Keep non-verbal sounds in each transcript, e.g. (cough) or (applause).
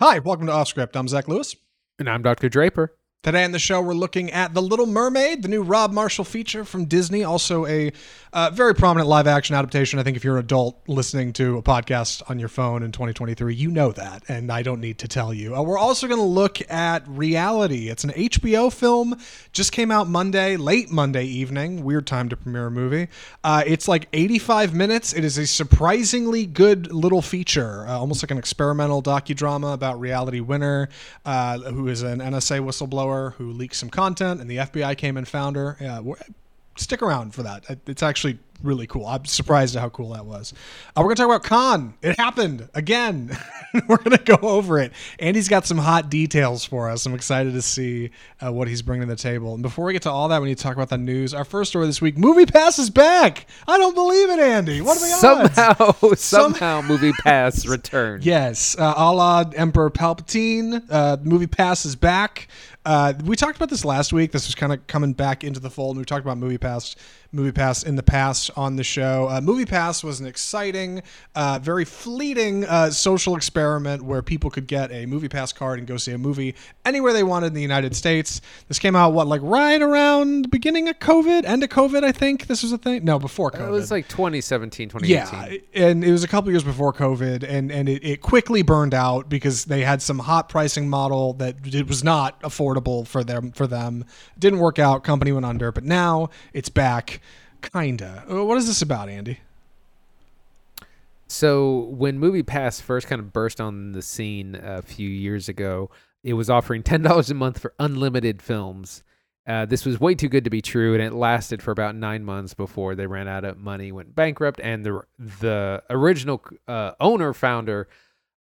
Hi, welcome to Off Script. I'm Zach Lewis. And I'm Dr. Draper. Today on the show, we're looking at The Little Mermaid, the new Rob Marshall feature from Disney. Also, a uh, very prominent live action adaptation. I think if you're an adult listening to a podcast on your phone in 2023, you know that, and I don't need to tell you. Uh, we're also going to look at Reality. It's an HBO film, just came out Monday, late Monday evening. Weird time to premiere a movie. Uh, it's like 85 minutes. It is a surprisingly good little feature, uh, almost like an experimental docudrama about reality winner, uh, who is an NSA whistleblower who leaked some content, and the FBI came and found her. Yeah, stick around for that. It's actually really cool. I'm surprised at how cool that was. Uh, we're gonna talk about Cannes. It happened again. (laughs) we're gonna go over it. Andy's got some hot details for us. I'm excited to see uh, what he's bringing to the table. And before we get to all that, we need to talk about the news. Our first story this week: Movie Pass is back. I don't believe it, Andy. What are the somehow, odds? Somehow, (laughs) (laughs) Movie Pass returned. Yes, uh, a la Emperor Palpatine. Uh, movie Pass is back. Uh, we talked about this last week. This was kind of coming back into the fold. And we talked about Movie Pass Movie Pass in the past on the show. Uh, Movie Pass was an exciting, uh, very fleeting uh, social experiment where people could get a Movie Pass card and go see a movie anywhere they wanted in the United States. This came out, what, like right around the beginning of COVID, end of COVID, I think this was a thing. No, before COVID. It was like 2017, 2018. Yeah, and it was a couple years before COVID, and, and it, it quickly burned out because they had some hot pricing model that it was not affordable for them. For them, didn't work out. Company went under, but now it's back Kinda. Uh, what is this about, Andy? So when Movie Pass first kind of burst on the scene a few years ago, it was offering ten dollars a month for unlimited films. Uh, this was way too good to be true, and it lasted for about nine months before they ran out of money, went bankrupt, and the the original uh, owner founder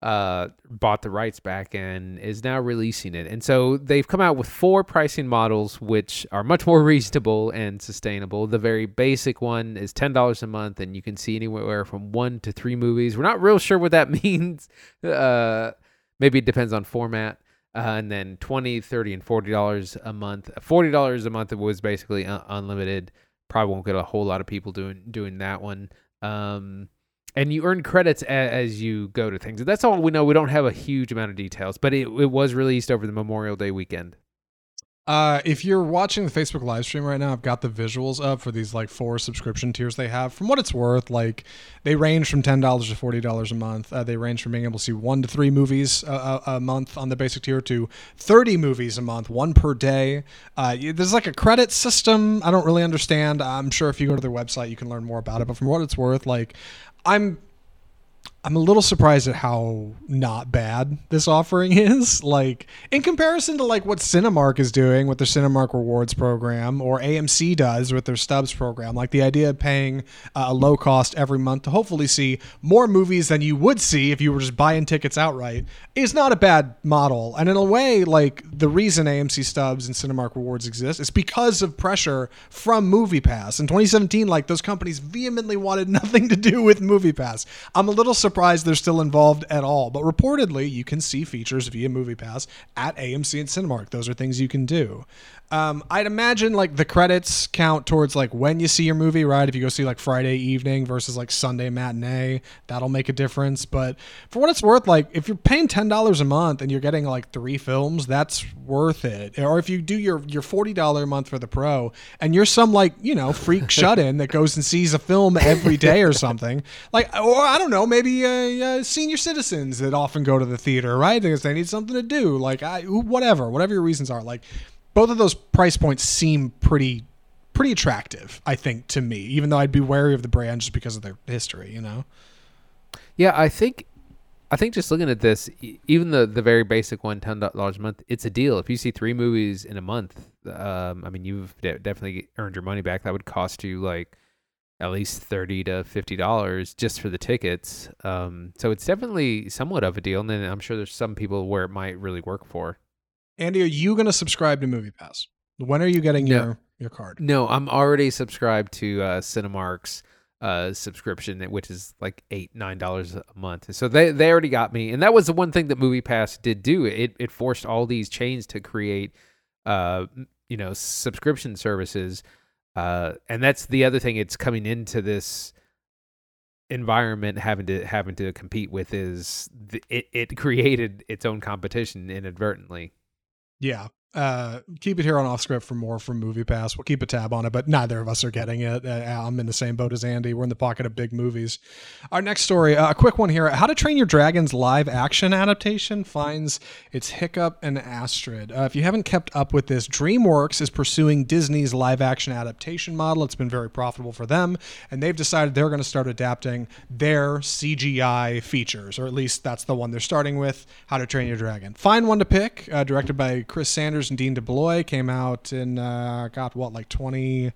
uh, bought the rights back and is now releasing it. And so they've come out with four pricing models, which are much more (laughs) reasonable and sustainable. The very basic one is $10 a month, and you can see anywhere from one to three movies. We're not real sure what that (laughs) means. Uh, maybe it depends on format. Uh, and then 20 30 and $40 a month. $40 a month was basically un- unlimited. Probably won't get a whole lot of people doing doing that one. Um, and you earn credits as, as, you go to things. That's all we know. We don't have a huge amount of details, but it, it was released over the Memorial Day weekend. Uh, if you're watching the Facebook live stream right now, I've got the visuals up for these like four subscription tiers they have. From what it's worth, like they range from ten dollars to forty dollars a month. Uh, they range from being able to see one to three movies a, a, month on the basic tier to thirty movies a month, one per day. Uh, there's like a credit system. I don't really understand. I'm sure if you go to their website, you can learn more about it. But from what it's worth, like I'm I'm a little surprised at how not bad this offering (laughs) is. Like in comparison to like what Cinemark is doing with their Cinemark Rewards program or AMC does with their Stubs program. Like the idea of paying uh, a low cost every month to hopefully see more movies than you would see if you were just buying tickets outright is not a bad model. And in a way, like the reason AMC Stubs and Cinemark Rewards exist is because of pressure from MoviePass. In 2017, like those companies vehemently wanted (laughs) nothing to do with MoviePass. I'm a little surprised surprised they're still involved at all. But reportedly, you can see features via MoviePass at AMC and Cinemark. Those are things you can do. Um, I'd imagine like the credits count towards like when you see your movie, right? If you go see like Friday evening versus like Sunday matinee, that'll make a difference. But for what it's worth, like if you're paying ten dollars a month and you're getting like three films, that's worth it. Or if you do your your forty dollar a month for the pro, and you're some like you know freak (laughs) shut in that goes and sees a film every day or something, like or I don't know, maybe uh, uh, senior citizens that often go to the theater, right? Because they need something to do, like I whatever, whatever your reasons are, like both of those price points seem pretty pretty attractive, I think, to me, even though I'd be wary of the brand just because of their history, you know? Yeah, I think I think just looking at this, even the the very basic one, ten dollars a month, it's a deal. If you see three movies in a month, um, I mean, you've de- definitely earned your money back. That would cost you like at least thirty to fifty dollars just for the tickets. Um, so it's definitely somewhat of a deal. And then I'm sure there's some people where it might really work for. Andy, are you going to subscribe to Movie Pass? When are you getting no. your your card? No, I'm already subscribed to uh, Cinemark's uh, subscription, which is like eight nine dollars a month. So they they already got me, and that was the one thing that Movie Pass did do. It it forced all these chains to create, uh, you know, subscription services, uh, and that's the other thing. It's coming into this environment having to having to compete with is th- it it created its own competition inadvertently. Yeah. Uh, keep it here on off script for more from Movie Pass. We'll keep a tab on it, but neither of us are getting it. Uh, I'm in the same boat as Andy. We're in the pocket of big movies. Our next story, uh, a quick one here. How to Train Your Dragon's live action adaptation finds its hiccup and Astrid. Uh, if you haven't kept up with this, DreamWorks is pursuing Disney's live action adaptation model. It's been very profitable for them, and they've decided they're going to start adapting their CGI features, or at least that's the one they're starting with. How to Train Your Dragon. Fine one to pick. Uh, directed by Chris Sanders and Dean DeBlois came out in uh, got what like 20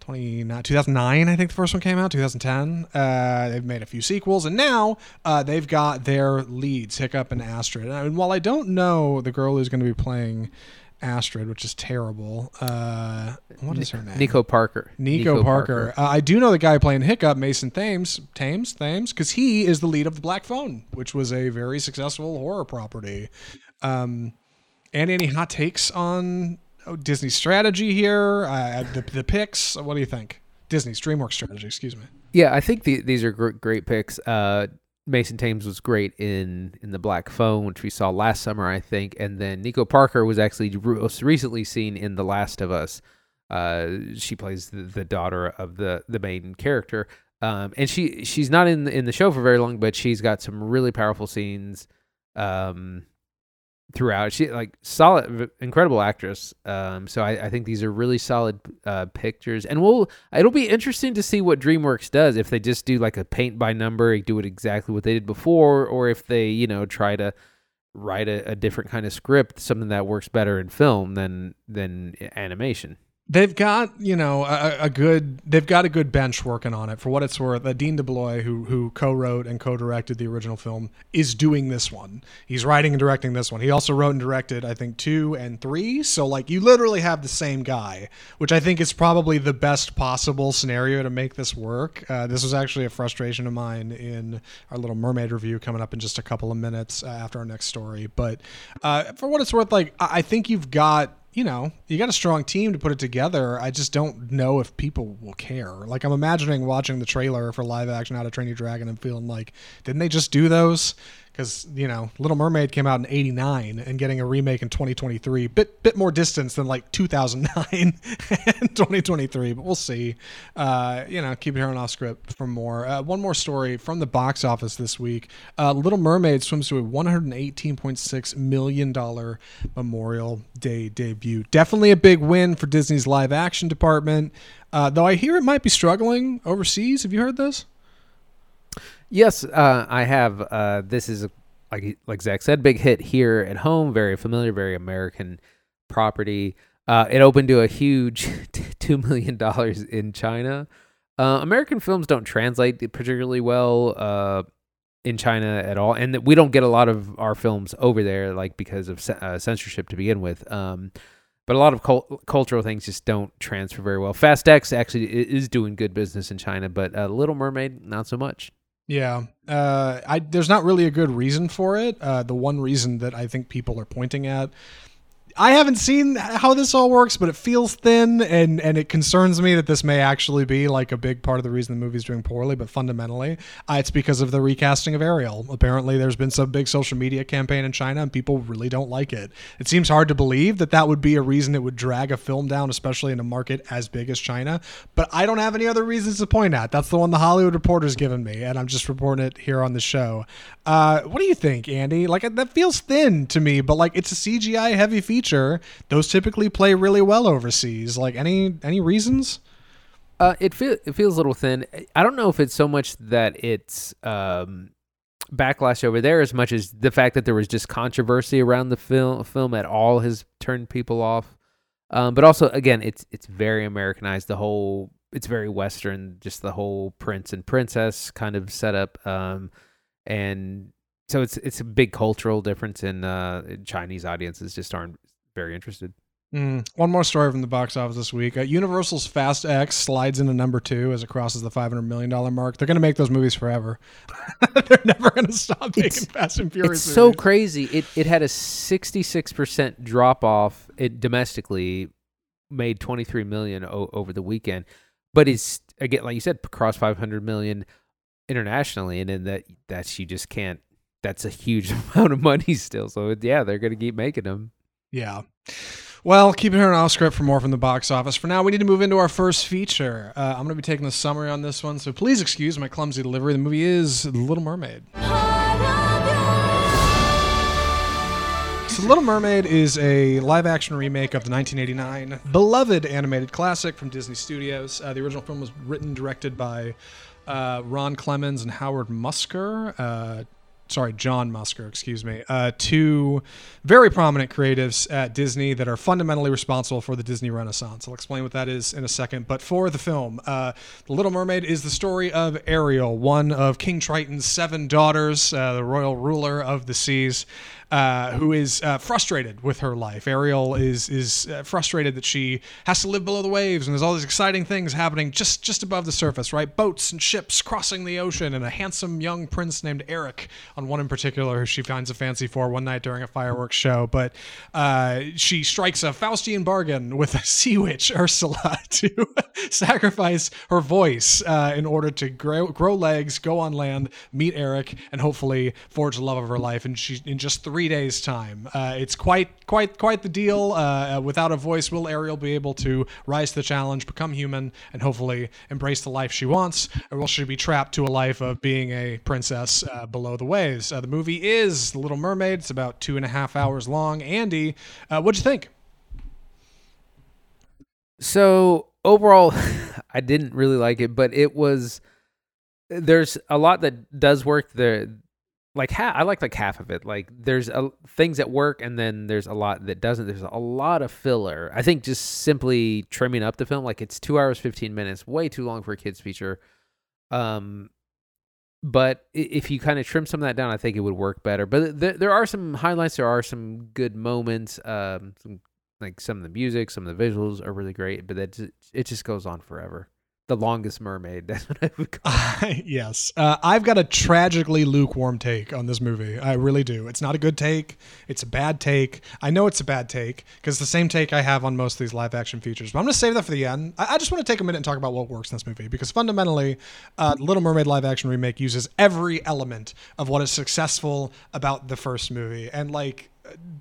2009 I think the first one came out 2010 uh, they've made a few sequels and now uh, they've got their leads Hiccup and Astrid. And while I don't know the girl who's going to be playing Astrid which is terrible uh, what is her name? Nico Parker. Nico, Parker, Uh, I do know the guy playing Hiccup Mason Thames Thames Thames because he is the lead of the Black Phone which was a very successful horror property. Um, and any hot takes on oh, Disney's strategy here? Uh, the, the picks? What do you think? Disney's DreamWorks strategy, excuse me. Yeah, I think the, these are great, picks. Uh, Mason Thames was great in in the Black Phone, which we saw last summer, I think, and then Nico Parker was actually most recently seen in The Last of Us. Uh, she plays the, the, daughter of the the main character, um, and she she's not in the, in the show for very long, but she's got some really powerful scenes. Um, throughout. She like solid, incredible actress. Um, so I, I think these are really solid uh, pictures, and we'll. It'll be interesting to see what DreamWorks does if they just do like a paint by number, do it exactly what they did before, or if they you know try to write a, a different kind of script, something that works better in film than than animation they've got you know a, a, good they've got a good bench working on it. For what it's worth uh, dean deblois who who co-wrote and co-directed the original film is doing this one. He's writing and directing this one. He also wrote and directed i think two and three. So like you literally have the same guy which i think is probably the best possible scenario to make this work. Uh, this was actually a frustration of mine in our little mermaid review coming up in just a couple of minutes uh, after our next story. But uh, for what it's worth like i think you've got you know, you got a strong team to put it together. I just don't know if people will care. Like I'm imagining watching the trailer for live action How to Train Your Dragon and feeling like, didn't they just do those? Because you know Little Mermaid came out in '89 and getting a remake in 2023, bit bit more distance than like 2009 (laughs) and 2023, but we'll see. Uh, you know, keep it here on off script for more. Uh, one more story from the box office this week: uh, Little Mermaid swims to a 118.6 million dollar Memorial Day debut. Definitely a big win for Disney's live action department. Uh, though I hear it might be struggling overseas. Have you heard this? Yes, uh, I have. Uh, this is like like Zach said, big hit here at home. Very familiar, very American property. Uh, it opened to a huge (laughs) two million dollars in China. Uh, American films don't translate particularly well uh, in China at all, and we don't get a lot of our films over there, like because of uh, censorship to begin with. Um, but a lot of cult- cultural things just don't transfer very well. Fast X actually is doing good business in China, but Little Mermaid not so much. Yeah, uh, I there's not really a good reason for it. Uh, the one reason that I think people are pointing at I haven't seen how this all works, but it feels thin, and and it concerns me that this may actually be like a big part of the reason the movie's doing poorly. But fundamentally, uh, it's because of the recasting of Ariel. Apparently, there's been some big social media campaign in China, and people really don't like it. It seems hard to believe that that would be a reason it would drag a film down, especially in a market as big as China. But I don't have any other reasons to point at. That's the one the Hollywood Reporter's given me, and I'm just reporting it here on the show. Uh, what do you think, Andy? Like that feels thin to me, but like it's a CGI heavy feature feature, those typically play really well overseas. Like any any reasons? Uh, it feel it feels a little thin. I don't know if it's so much that it's um, backlash over there as much as the fact that there was just controversy around the film film at all has turned people off. Um, but also, again, it's it's very Americanized. The whole it's very Western. Just the whole prince and princess kind of setup. Um, and so it's it's a big cultural difference in uh, Chinese audiences just aren't very interested. Mm. One more story from the box office this week. Uh, Universal's Fast X slides into number two as it crosses the $500 million mark. They're going to make those movies forever. (laughs) They're never going to stop making it's, Fast and Furious. It's movies. so crazy. It, it had a 66% drop off it domestically, made 23 million o- over the weekend. But it's, again, like you said, cross 500 million internationally, and then that that's you just can't. That's a huge (laughs) amount of money still. So yeah, they're gonna keep making them. Yeah. Well, keep it here on off script for more from the box office. For now, we need to move into our first feature. Uh, I'm going to be taking the summary on this one, so please excuse my clumsy delivery. The movie is Little Mermaid. So, Little Mermaid is a live action remake of the 1989 beloved animated classic from Disney Studios. Uh, the original film was written, directed by uh, Ron Clements and Howard Musker. Sorry, John Musker, excuse me, uh, two very prominent creatives at Disney that are fundamentally responsible for the Disney Renaissance. I'll explain what that is in a second. But for the film, uh, The Little Mermaid is the story of Ariel, one of King Triton's seven daughters, uh, the royal ruler of the seas. Uh, who is uh, frustrated with her life. Ariel is is uh, frustrated that she has to live below the waves, and there's all these exciting things happening just just above the surface, right? Boats and ships crossing the ocean, and a handsome young prince named Eric on one in particular who she finds a fancy for one night during a fireworks show. But uh, she strikes a Faustian bargain with a (laughs) sea witch Ursula (laughs) to sacrifice her voice uh, in order to grow, grow legs, go on land, meet Eric, and hopefully forge the love of her life. And she in just three days' time, uh, it's quite quite quite the deal. Uh, without a voice, will Ariel be able to rise to the challenge, become human, and hopefully embrace the life she wants, or will she be trapped to a life of being a princess uh, below the waves? Uh, the movie is The Little Mermaid. It's about two and a half hours long. Andy, uh, what'd you think? So overall, (laughs) I didn't really like it, but it was. There's a lot that does work there. Like I like like half of it. Like there's a, things that work, and then there's a lot that doesn't. There's a lot of filler. I think just simply trimming up the film, like it's two hours fifteen minutes, way too long for a kids feature. Um, but if you kind of trim some of that down, I think it would work better. But there, there are some highlights. There are some good moments. Um, some, like some of the music, some of the visuals are really great. But that it just goes on forever. The longest mermaid. (laughs) That's what I. Uh, (laughs) yes, uh, I've got a tragically lukewarm take on this movie. I really do. It's not a good take. It's a bad take. I know it's a bad take because the same take I have on most of these live action features. But I'm going to save that for the end. I, I just want to take a minute and talk about what works in this movie because fundamentally, uh, Little Mermaid live action remake uses every element of what is successful about the first movie, and like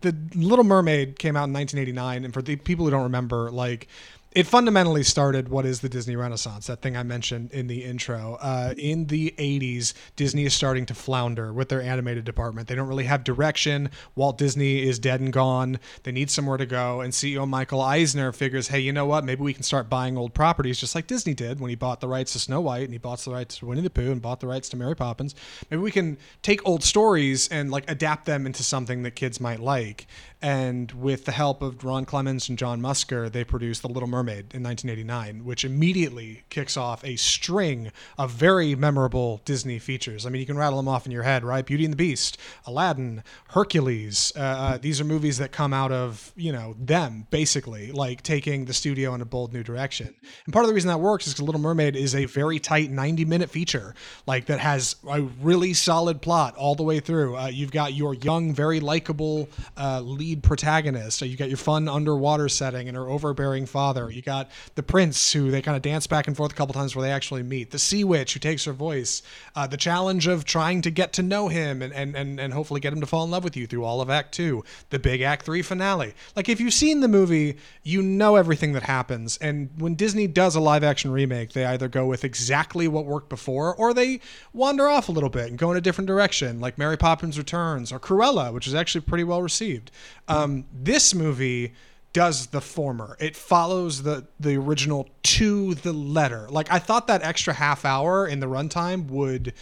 the Little Mermaid came out in 1989, and for the people who don't remember, like it fundamentally started what is the Disney Renaissance, that thing I mentioned in the intro. Uh, in the 80s, Disney is starting to flounder with their animated department. They don't really have direction. Walt Disney is dead and gone. They need somewhere to go. And CEO Michael Eisner figures, hey, you know what? Maybe we can start buying old properties just like Disney did when he bought the rights to Snow White and he bought the rights to Winnie the Pooh and bought the rights to Mary Poppins. Maybe we can take old stories and like adapt them into something that kids might like. And with the help of Ron Clements and John Musker, they produced The Little Mermaid in 1989, which immediately kicks off a string of very memorable Disney features. I mean, you can rattle them off in your head, right? Beauty and the Beast, Aladdin, Hercules. Uh, uh, these are movies that come out of, you know, them, basically, like taking the studio in a bold new direction. And part of the reason that works is because Little Mermaid is a very tight 90 minute feature, like that has a really solid plot all the way through. Uh, you've got your young, very likable uh, lead protagonist. So you got your fun underwater setting and her overbearing father. You got the prince who they kind of dance back and forth a couple times where they actually meet. The sea witch who takes her voice. Uh, the challenge of trying to get to know him and, and, and, and hopefully get him to fall in love with you through all of Act Two. The big Act Three finale. Like if you've seen the movie, you know everything that happens. And when Disney does a live action remake, they either go with exactly what worked before or they wander off a little bit and go in a different direction, like Mary Poppins Returns or Cruella, which is actually pretty well received. Um, this movie does the former. It follows the the original to the letter. Like I thought that extra half hour in the runtime would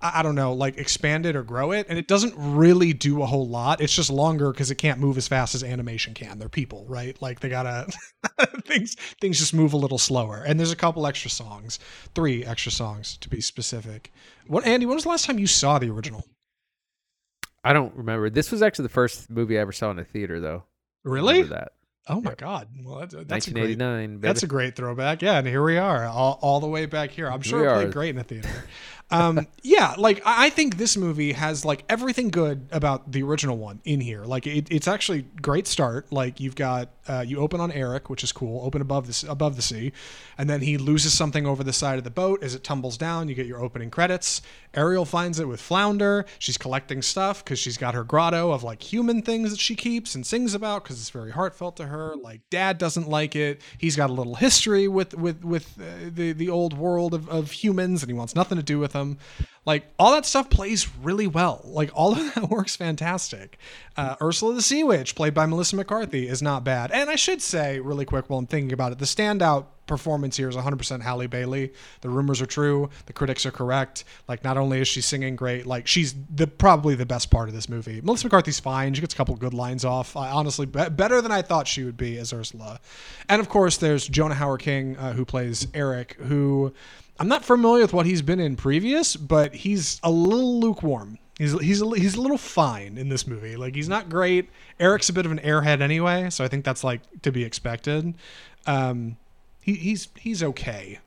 I don't know, like expand it or grow it, and it doesn't really do a whole lot. It's just longer because it can't move as fast as animation can. They're people, right? Like they gotta (laughs) things things just move a little slower. And there's a couple extra songs, three extra songs to be specific. What Andy? When was the last time you saw the original? I don't remember. This was actually the first movie I ever saw in a theater, though. Really? that. Oh my God! Well, that's, that's 1989. A great, that's a great throwback. Yeah, and here we are, all, all the way back here. I'm sure We it played great in the theater. (laughs) Um, yeah, like I think this movie has like everything good about the original one in here. Like it, it's actually great start. Like you've got uh, you open on Eric, which is cool. Open above the above the sea, and then he loses something over the side of the boat as it tumbles down. You get your opening credits. Ariel finds it with Flounder. She's collecting stuff because she's got her grotto of like human things that she keeps and sings about because it's very heartfelt to her. Like Dad doesn't like it. He's got a little history with with with uh, the the old world of, of humans, and he wants nothing to do with them. Like all that stuff plays really well. Like all of that (laughs) works fantastic. Uh, Ursula the Sea Witch, played by Melissa McCarthy, is not bad. And I should say, really quick, while I'm thinking about it, the standout performance here is 100% Halle Bailey. The rumors are true. The critics are correct. Like, not only is she singing great, like she's the probably the best part of this movie. Melissa McCarthy's fine. She gets a couple good lines off. I, honestly, be- better than I thought she would be as Ursula. And of course, there's Jonah Hauer-King, uh, who plays Eric, who I'm not familiar with what he's been in previous, but he's a little lukewarm. He's he's a, he's a little fine in this movie. Like he's not great. Eric's a bit of an airhead anyway, so I think that's like to be expected. Um, he, he's he's okay.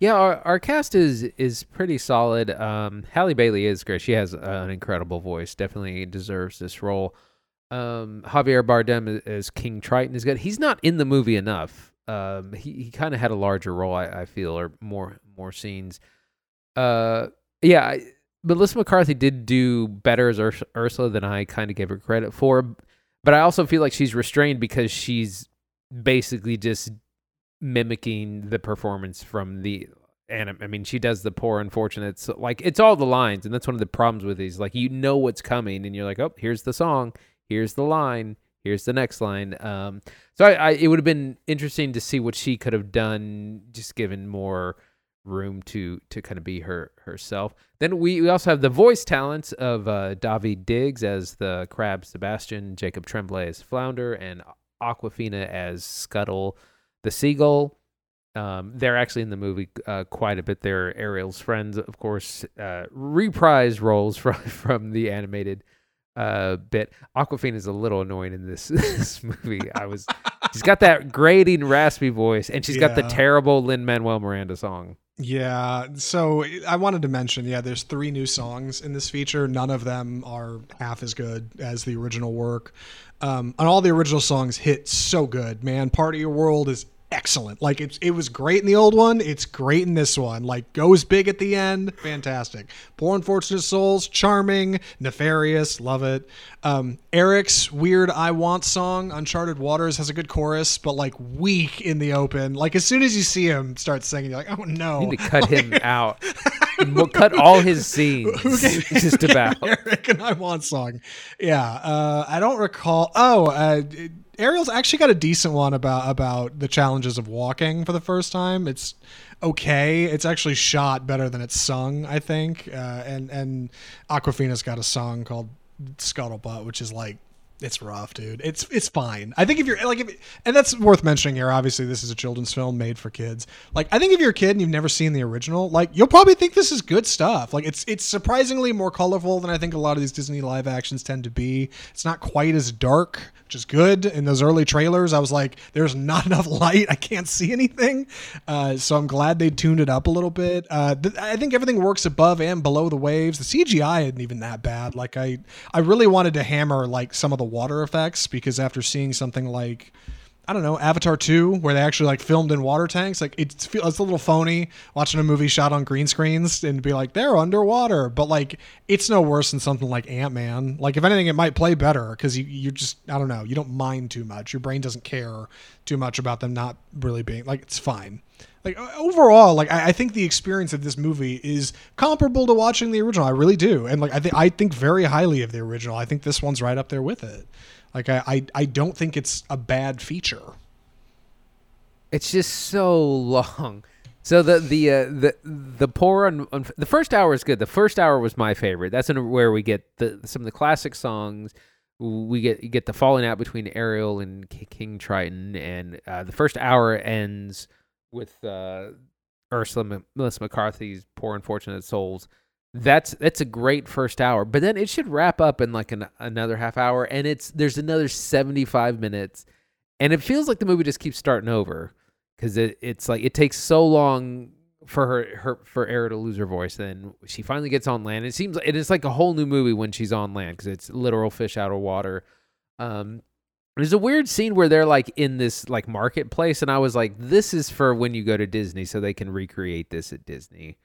Yeah, our, our cast is is pretty solid. Um, Halle Bailey is great. She has an incredible voice. Definitely deserves this role. Um, Javier Bardem as King Triton is good. He's not in the movie enough. Um, he he kind of had a larger role, I, I feel, or more more scenes. Uh, yeah, I, Melissa McCarthy did do better as Urs- Ursula than I kind of gave her credit for, but I also feel like she's restrained because she's basically just mimicking the performance from the and I mean she does the poor unfortunate so like it's all the lines and that's one of the problems with these like you know what's coming and you're like oh here's the song here's the line here's the next line um so I, I it would have been interesting to see what she could have done just given more room to to kind of be her herself then we, we also have the voice talents of uh Daveed Diggs as the crab Sebastian Jacob Tremblay as Flounder and Awkwafina as Scuttle the seagull. Um, they're actually in the movie uh, quite a bit. They're Ariel's friends, of course. Uh, reprise roles (laughs) from from the animated uh, bit. Awkwafina is a little annoying in this (laughs) this movie. I was (laughs) she's got that grating, raspy voice, and she's got the terrible Lin Manuel Miranda song. Yeah, so I wanted to mention, yeah, there's three new songs in this feature. None of them are half as good as the original work. Um, and all the original songs hit so good, man. Part of Your World is excellent. Like it's it was great in the old one, it's great in this one. Like goes big at the end, fantastic. Poor Unfortunate Souls, charming, nefarious, love it. Um, Eric's weird I Want song, Uncharted Waters, has a good chorus, but like weak in the open. Like as soon as you see him start singing, you're like, oh no. You need to cut him (laughs) out. We'll cut all his scenes. (laughs) just about. (laughs) Eric and I Want song. Yeah, uh, I don't recall. Oh, uh, Ariel's actually got a decent one about about the challenges of walking for the first time. It's okay. It's actually shot better than it's sung, I think. Uh, and and Awkwafina's got a song called Scuttlebutt, which is like it's rough, dude. It's it's fine. I think if you're like, if, and that's worth mentioning here. Obviously, this is a children's film made for kids. Like, I think if you're a kid and you've never seen the original, like you'll probably think this is good stuff. Like, it's it's surprisingly more colorful than I think a lot of these Disney live actions tend to be. It's not quite as dark, which is good. In those early trailers, I was like, there's not (laughs) enough light. I can't see anything. Uh, so I'm glad they tuned it up a little bit. Uh, th- I think everything works above and below the waves. The CGI isn't even that bad. Like I, I really wanted to hammer like some of the water effects because after seeing something like I don't know Avatar 2 where they actually like filmed in water tanks like it's it's a little phony watching a movie shot on green screens and be like they're underwater. But like it's no worse than something like Ant-Man. Like if anything it might play better cuz you you just I don't know you don't mind too much. Your brain doesn't care too much about them not really being like it's fine like overall like I, I think the experience of this movie is comparable to watching the original i really do and like i think i think very highly of the original i think this one's right up there with it like i i, I don't think it's a bad feature It's just so long. So the the uh, the the poor un, the first hour is good. The first hour was my favorite. That's where we get the some of the classic songs. We get get the falling out between Ariel and King Triton, and uh, the first hour ends with uh, Ursula Melissa McCarthy's "Poor Unfortunate Souls." That's that's a great first hour, but then it should wrap up in like an, another half hour, and it's there's another seventy five minutes, and it feels like the movie just keeps starting over because it, it's like it takes so long for her, her for Ariel to lose her voice. Then she finally gets on land. It seems it is like a whole new movie when she's on land because it's literal fish out of water. Um, there's a weird scene where they're like in this like marketplace, and I was like, "This is for when you go to Disney, so they can recreate this at Disney."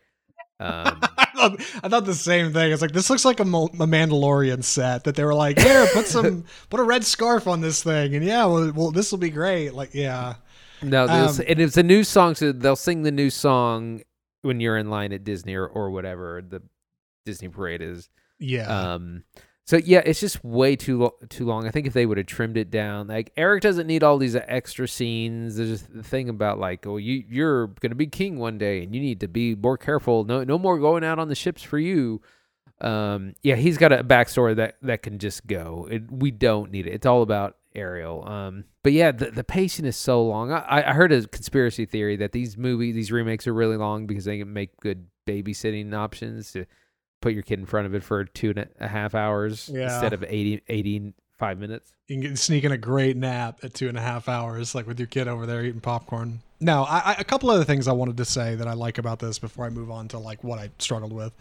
Um, (laughs) I, thought, I thought the same thing. It's like this looks like a, Mo- a Mandalorian set that they were like, here, put some, (laughs) put a red scarf on this thing, and yeah, well, well this will be great. Like, yeah, no, this, Um, and it's a new song, so they'll sing the new song when you're in line at Disney or, or whatever the Disney parade is. yeah, Um, so yeah, it's just way too lo- too long. I think if they would have trimmed it down, like Eric doesn't need all these extra scenes. There's the thing about like, oh, you you're gonna be king one day, and you need to be more careful. No, no more going out on the ships for you. Um, yeah, he's got a backstory that that can just go. It, we don't need it. It's all about Ariel. Um, but yeah, the the pacing is so long. I, I heard a conspiracy theory that these movies, these remakes, are really long because they can make good babysitting options to put your kid in front of it for two and a half hours Yeah. instead of 80, 85 minutes. you can get, sneak in a great nap at two and a half hours, like with your kid over there eating popcorn. Now, I, I, a couple other things I wanted to say that I like about this before I move on to like what I struggled with,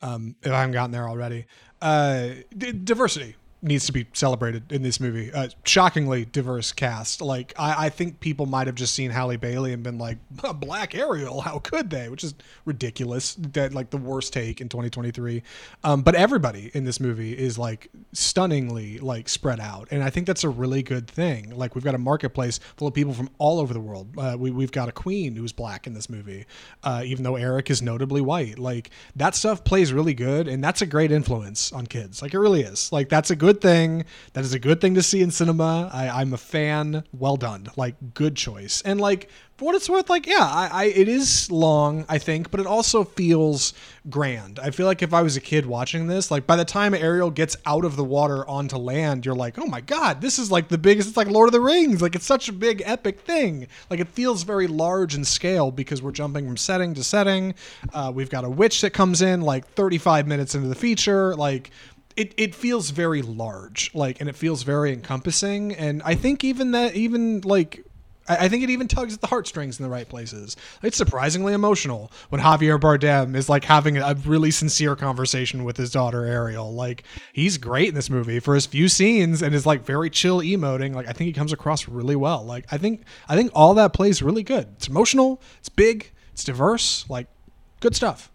um, if I haven't gotten there already. Uh, d- diversity needs to be celebrated in this movie. Uh, shockingly diverse cast. Like I, I think people might have just seen Halle Bailey and been like, (laughs) "Black Ariel, how could they?" Which is ridiculous. That like the worst take in 2023. Um, but everybody in this movie is like stunningly like spread out, and I think that's a really good thing. Like we've got a marketplace full of people from all over the world. Uh, we we've got a queen who's black in this movie, uh, even though Eric is notably white. Like that stuff plays really good, and that's a great influence on kids. Like it really is. Like that's a good thing. That is a good thing to see in cinema. I, I'm a fan. Well done. Like good choice. And like for what it's worth, like yeah, I, I it is long, I think, but it also feels grand. I feel like if I was a kid watching this, like by the time Ariel gets out of the water onto land, you're like, oh my god, this is like the biggest. It's like Lord of the Rings. Like it's such a big epic thing. Like it feels very large in scale because we're jumping from setting to setting. Uh, we've got a witch that comes in like 35 minutes into the feature. Like it, it feels very large like and it feels very encompassing and i think even that even like I think it even tugs at the heartstrings in the right places. It's surprisingly emotional when Javier Bardem is like having a really sincere conversation with his daughter Ariel. Like he's great in this movie for his few scenes and is like very chill emoting. Like I think he comes across really well. Like I think I think all that plays really good. It's emotional. It's big. It's diverse. Like good stuff.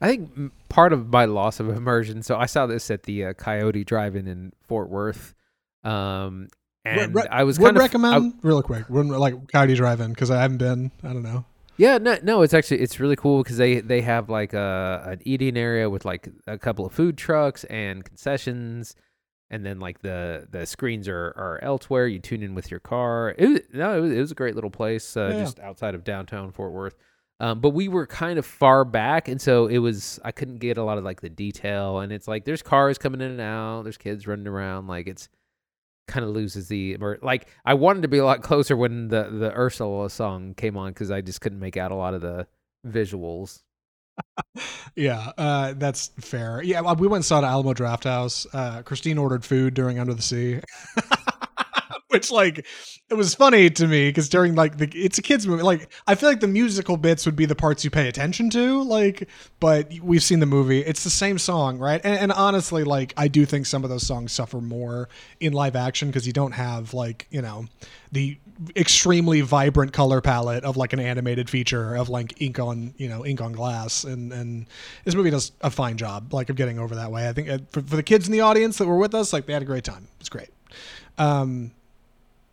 I think part of my loss of immersion. So I saw this at the uh, Coyote Drive-in in Fort Worth, um, and Re- I was kind of recommend real quick. Like Coyote Drive-In because I haven't been. I don't know. Yeah, no, no, it's actually it's really cool because they they have like a an eating area with like a couple of food trucks and concessions, and then like the the screens are are elsewhere. You tune in with your car. It was, no, it was, it was a great little place uh, Yeah. just outside of downtown Fort Worth. Um, but we were kind of far back, and so it was I couldn't get a lot of like the detail. And it's like there's cars coming in and out, there's kids running around, like it's kind of loses the immer- like I wanted to be a lot closer when the the Ursula song came on because I just couldn't make out a lot of the visuals. (laughs) Yeah, uh, that's fair. Yeah, we went and saw at Alamo Drafthouse. Uh, Christine ordered food during Under the Sea, (laughs) which like it was funny to me because during like the it's a kids movie. Like I feel like the musical bits would be the parts you pay attention to. Like, but we've seen the movie. It's the same song, right? And, and honestly, like I do think some of those songs suffer more in live action because you don't have like you know the extremely vibrant color palette of like an animated feature of like ink on you know ink on glass and and this movie does a fine job like of getting over that way i think uh, for, for the kids in the audience that were with us like they had a great time it's great um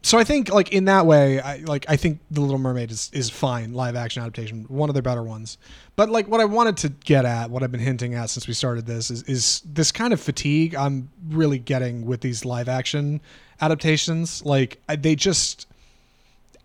so I think like in that way, I like I think The Little Mermaid is is fine live action adaptation, one of their better ones. But like what I wanted to get at, what I've been hinting at since we started this, is is this kind of fatigue I'm really getting with these live action adaptations. Like they just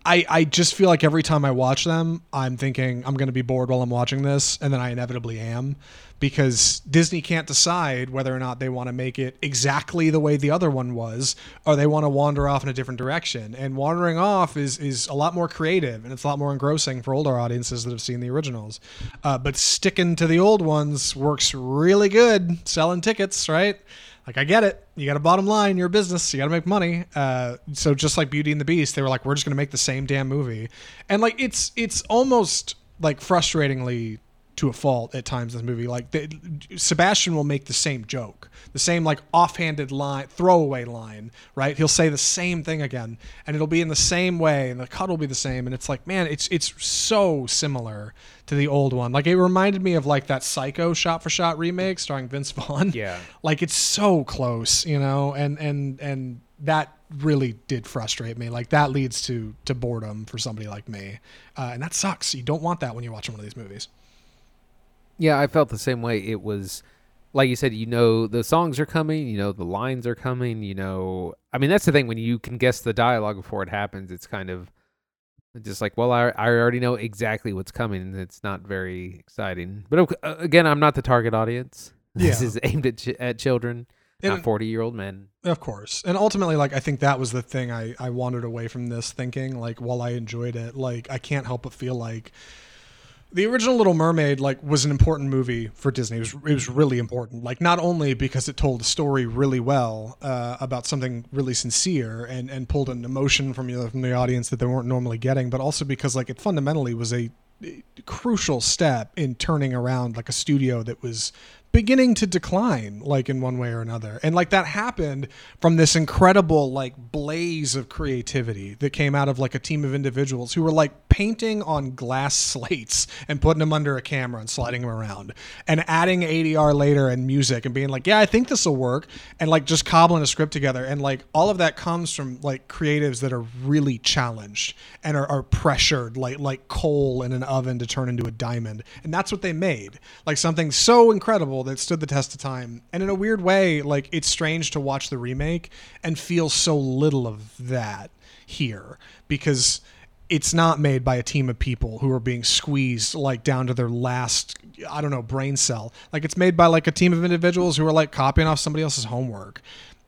I, I just feel like every time I watch them, I'm thinking I'm going to be bored while I'm watching this, and then I inevitably am, because Disney can't decide whether or not they want to make it exactly the way the other one was, or they want to wander off in a different direction. And wandering off is is a lot more creative, and it's a lot more engrossing for older audiences that have seen the originals. Uh, but sticking to the old ones works really good, selling tickets, right? Like I get it. You got a bottom line. You're a business. You got to make money. Uh, so just like Beauty and the Beast, they were like, we're just gonna make the same damn movie, and like it's it's almost like frustratingly to a fault at times in the movie. Like the, Sebastian will make the same joke, the same like offhanded line, throwaway line, right? He'll say the same thing again, and it'll be in the same way, and the cut will be the same, and it's like, man, it's it's so similar to the old one. Like it reminded me of like that Psycho shot for shot remake starring Vince Vaughn. Yeah. (laughs) like it's so close, you know, and and and that really did frustrate me. Like that leads to to boredom for somebody like me, uh, and that sucks. You don't want that when you're watching one of these movies. Yeah, I felt the same way. It was like you said, you know the songs are coming, you know the lines are coming, you know I mean that's the thing when you can guess the dialogue before it happens, it's kind of just like, well, I, I already know exactly what's coming. and It's not very exciting. But uh, again, I'm not the target audience. (laughs) Yeah. This is aimed at, ch- at children, And- not 40 year old men. Of course. And ultimately, like, I think that was the thing I, I wandered away from this thinking. Like, while I enjoyed it, like, I can't help but feel like the original Little Mermaid, like, was an important movie for Disney. It was, it was really important. Like, not only because it told a story really well uh, about something really sincere and, and pulled an emotion from, you from the audience that they weren't normally getting, but also because, like, it fundamentally was a crucial step in turning around like a studio that was beginning to decline like in one way or another. And like that happened from this incredible like blaze of creativity that came out of like a team of individuals who were like painting on glass (laughs) slates and putting them under a camera and sliding them around and adding ADR later and music and being like yeah I think this will work and like just cobbling a script together. And like all of that comes from like creatives that are really challenged and are, are pressured like like coal in an oven to turn into a diamond. And that's what they made. Like something so incredible that stood the test of time. And in a weird way like it's strange to watch the remake and feel so little of that here because it's not made by a team of people who are being squeezed like down to their last i don't know brain cell. Like it's made by like a team of individuals who are like copying off somebody else's homework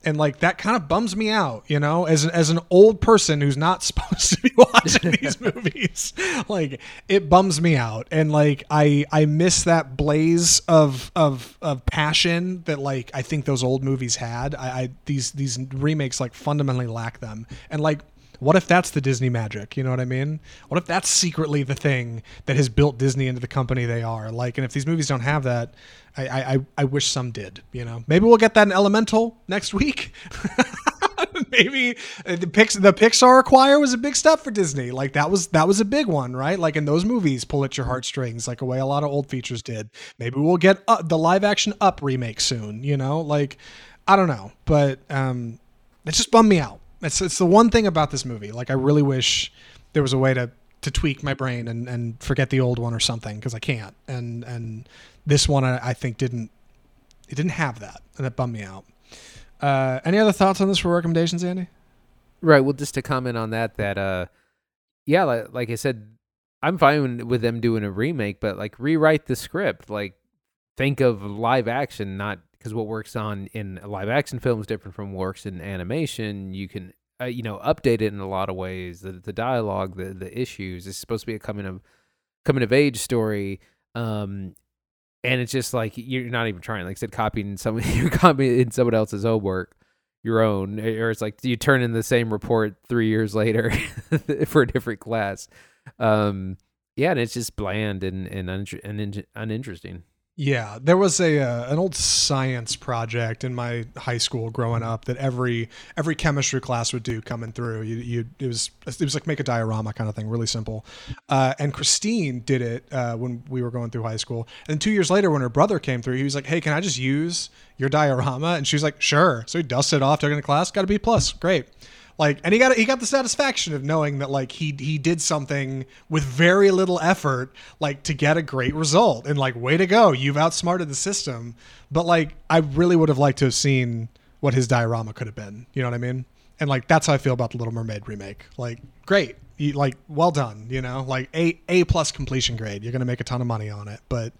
and like that kind of bums me out you know? As an, as an old person who's not (laughs) supposed to be watching these (laughs) movies like it bums me out. And like i i miss that blaze of of of passion that like i think those old movies had. I, I these these remakes like fundamentally lack them. And like what if that's the Disney magic? You know what I mean? What if that's secretly the thing that has built Disney into the company they are? Like, and if these movies don't have that, I I, I- wish some did. You know, maybe we'll get that in Elemental next week. (laughs) maybe uh, the Pix the Pixar Choir was a big step for Disney. Like that was that was a big one, right? Like in those movies, pull at your heartstrings, like a way a lot of old features did. Maybe we'll get uh, the live action Up remake soon. You know, like I don't know, but um, it just bummed me out. It's it's the one thing about this movie. Like I really wish there was a way to to tweak my brain and and forget the old one or something because I can't. And and this one I, think didn't it didn't have that, and that bummed me out. Uh, any other thoughts on this for recommendations, Andy? Right. Well, just to comment on that, that, uh, yeah, like, like I said, I'm fine with them doing a remake, but like rewrite the script. Like, think of live action, not because what works on in live action film is different from works in animation. You can, uh, you know, update it in a lot of ways. The the dialogue, the the issues. It's supposed to be a coming of coming of age story. Um, and it's just like you're not even trying. Like I said, copying some (laughs) you're copying someone else's homework, your own, or it's like you turn in the same report three years later (laughs) for a different class. Um, yeah, and it's just bland and and, un- and in- uninteresting. Yeah, there was a uh, an old science project in my high school growing up that every every chemistry class would do coming through. You, you it was it was like make a diorama kind of thing, really simple. Uh, and Christine did it uh, when we were going through high school. And two years later, when her brother came through, he was like, "Hey, can I just use your diorama?" And she was like, "Sure." So he dusted off, took it into class, got a B plus, great. Like, and he got he got the satisfaction of knowing that like he he did something with very little effort, like to get a great result. And like, way to go, you've outsmarted the system. But like, I really would have liked to have seen what his diorama could have been. You know what I mean? And like, that's how I feel about the Little Mermaid remake. Like, great, you, like, well done. You know, like a a plus completion grade. You're gonna make a ton of money on it, but.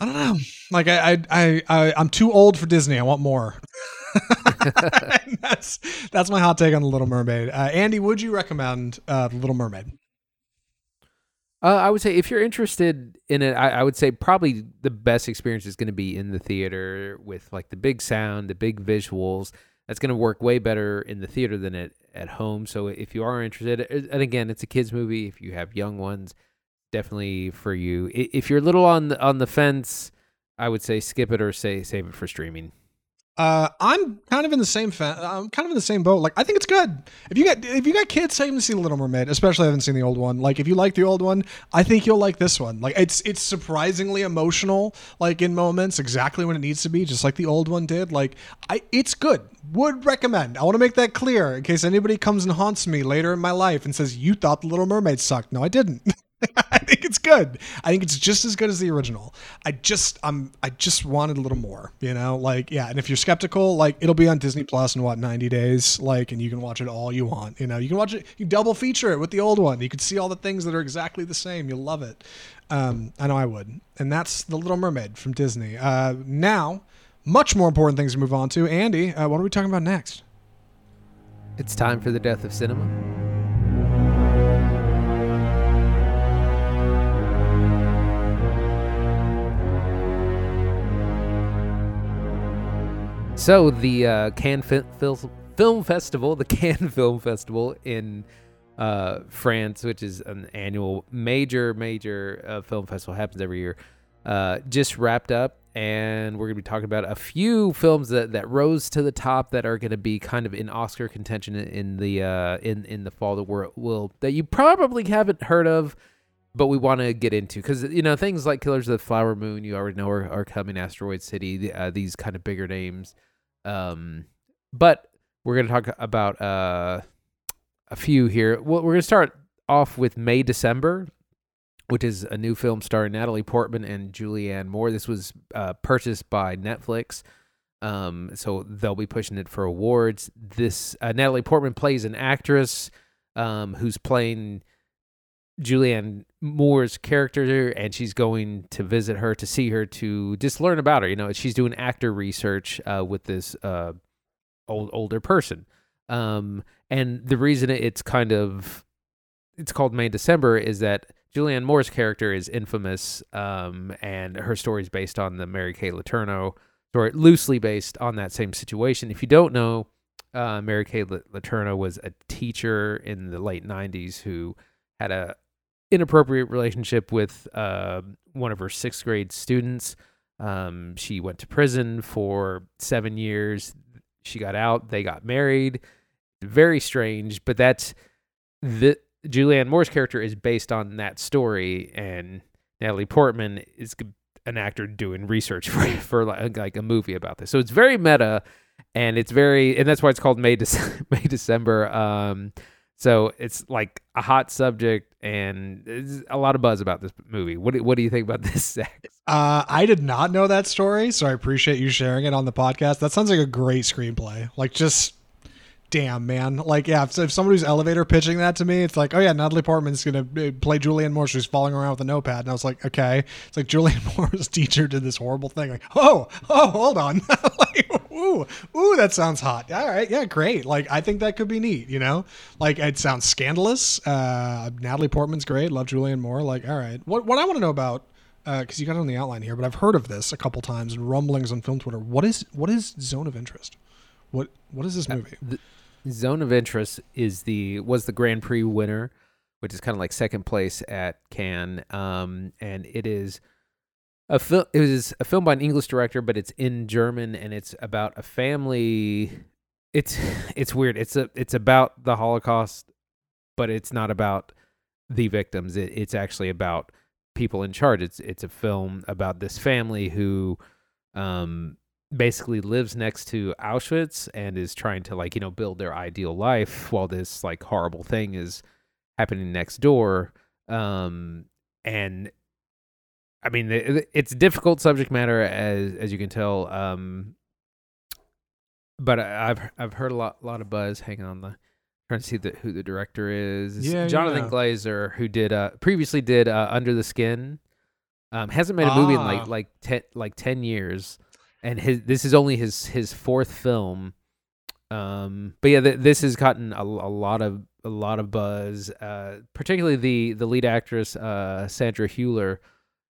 I don't know. Like I, I, I, I I'm too old for Disney. I want more. (laughs) (laughs) That's that's my hot take on the Little Mermaid. Uh, Andy, would you recommend uh, the Little Mermaid? Uh, I would say if you're interested in it, I, I would say probably the best experience is going to be in the theater with like the big sound, the big visuals. That's going to work way better in the theater than at, at home. So if you are interested, and again, it's a kids movie. If you have young ones, definitely for you. If you're a little on the on the fence, I would say skip it or say save it for streaming. Uh, I'm kind of in the same fa- I'm kind of in the same boat. Like I think it's good. If you got if you got kids, take them to see Little Mermaid. Especially I haven't seen the old one. Like if you like the old one, I think you'll like this one. Like it's it's surprisingly emotional. Like in moments, exactly when it needs to be, just like the old one did. Like I, it's good. Would recommend. I want to make that clear in case anybody comes and haunts me later in my life and says you thought the Little Mermaid sucked. No, I didn't. (laughs) (laughs) I think it's good. I think it's just as good as the original. I just I'm I just wanted a little more, you know? Like yeah, and if you're skeptical, like it'll be on Disney Plus in what 90 days, like and you can watch it all you want, you know. You can watch it you double feature it with the old one. You can see all the things that are exactly the same. You'll love it. Um I know I would. And that's The Little Mermaid from Disney. Uh now, much more important things to move on to. Andy, uh, what are we talking about next? It's time for the death of cinema. So the uh, Cannes Fi- Fil- Film Festival, the (laughs) Cannes Film Festival in uh, France, which is an annual major, major uh, film festival, happens every year, uh, just wrapped up, and we're going to be talking about a few films that, that rose to the top that are going to be kind of in Oscar contention in, the uh, in in the fall that will that you probably haven't heard of. But we want to get into because you know things like Killers of the Flower Moon, you already know are, are coming. Asteroid City, the- uh, these kind of bigger names. Um, but we're going to talk about uh, a few here. Well, we're going to start off with May December, which is a new film starring Natalie Portman and Julianne Moore. This was uh, purchased by Netflix. Um, so they'll be pushing it for awards. This uh, Natalie Portman plays an actress um, who's playing Julianne Moore's character, and she's going to visit her to see her to just learn about her. You know, she's doing actor research uh, with this uh, old older person. Um, and the reason it's kind of it's called May December is that Julianne Moore's character is infamous, um, and her story is based on the Mary Kay Letourneau story, loosely based on that same situation. If you don't know, uh, Mary Kay Letourneau was a teacher in the late '90s who had a inappropriate relationship with uh, one of her sixth grade students. Um, she went to prison for seven years. She got out. They got married. Very strange, but that's the Julianne Moore's character is based on that story, and Natalie Portman is an actor doing research (laughs) for for like, like a movie about this. So it's very meta, and it's very and that's why it's called May Dece- (laughs) May December. Um, so it's like a hot subject, and a lot of buzz about this movie. What do, what do you think about (laughs) this, Zach? Uh, I did not know that story, so I appreciate you sharing it on the podcast. That sounds like a great screenplay. Like, just damn, man. Like, yeah, if, if somebody's elevator pitching that to me, it's like, oh yeah, Natalie Portman's gonna uh, play Julianne Moore. She's falling around with a notepad, and I was like, okay. It's like Julianne (laughs) Moore's teacher did this horrible thing. Like, oh, oh, hold on. (laughs) like, ooh, ooh, that sounds hot. All right, yeah, great. Like, I think that could be neat. You know, like it sounds scandalous. Uh, Natalie Portman's great. Love Julianne Moore. Like, all right. What what I want to know about because you got it on the outline here, but I've heard of this a couple times and rumblings on film Twitter. What is what is Zone of Interest? What what is this movie? The Zone of Interest is the was the Grand Prix winner, which is kind of like second place at Cannes, um, and it is a film. It was a film by an English director, but it's in German, and it's about a family. It's it's weird. It's a it's about the Holocaust, but it's not about the victims. It, it's actually about people in charge. It's it's a film about this family who um basically lives next to Auschwitz and is trying to like, you know, build their ideal life while this like horrible thing is happening next door. Um and I mean, it's difficult subject matter as as you can tell. Um but I've I've heard a lot lot of buzz hanging on the trying to see the, who the director is. Yeah, Jonathan yeah. Glazer, who did uh previously did uh, Under the Skin. Um, hasn't made a movie in Ah. like like ten like ten years, and his this is only his his fourth film. Um, but yeah, th- this has gotten a, a lot of a lot of buzz. Uh, particularly the the lead actress uh Sandra Hüller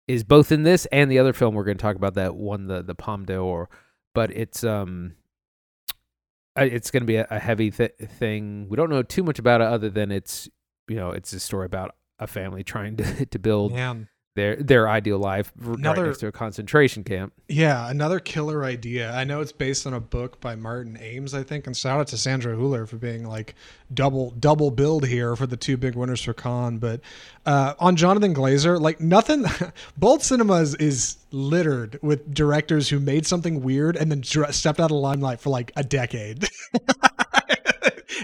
is both in this and the other film we're going to talk about that won the the Palme d'Or. But it's um it's going to be a, a heavy th- thing. We don't know too much about it other than it's you know it's a story about a family trying (laughs) to to build. Their their ideal life r- right next to a concentration camp. Yeah, another killer idea. I know it's based on a book by Martin Amis, I think, and shout out to Sandra Hüller for being like double double build here for the two big winners for Cannes. But uh, on Jonathan Glazer, like nothing. (laughs) Bold Cinemas is littered with directors who made something weird and then dr- stepped out of the limelight for like a decade. (laughs)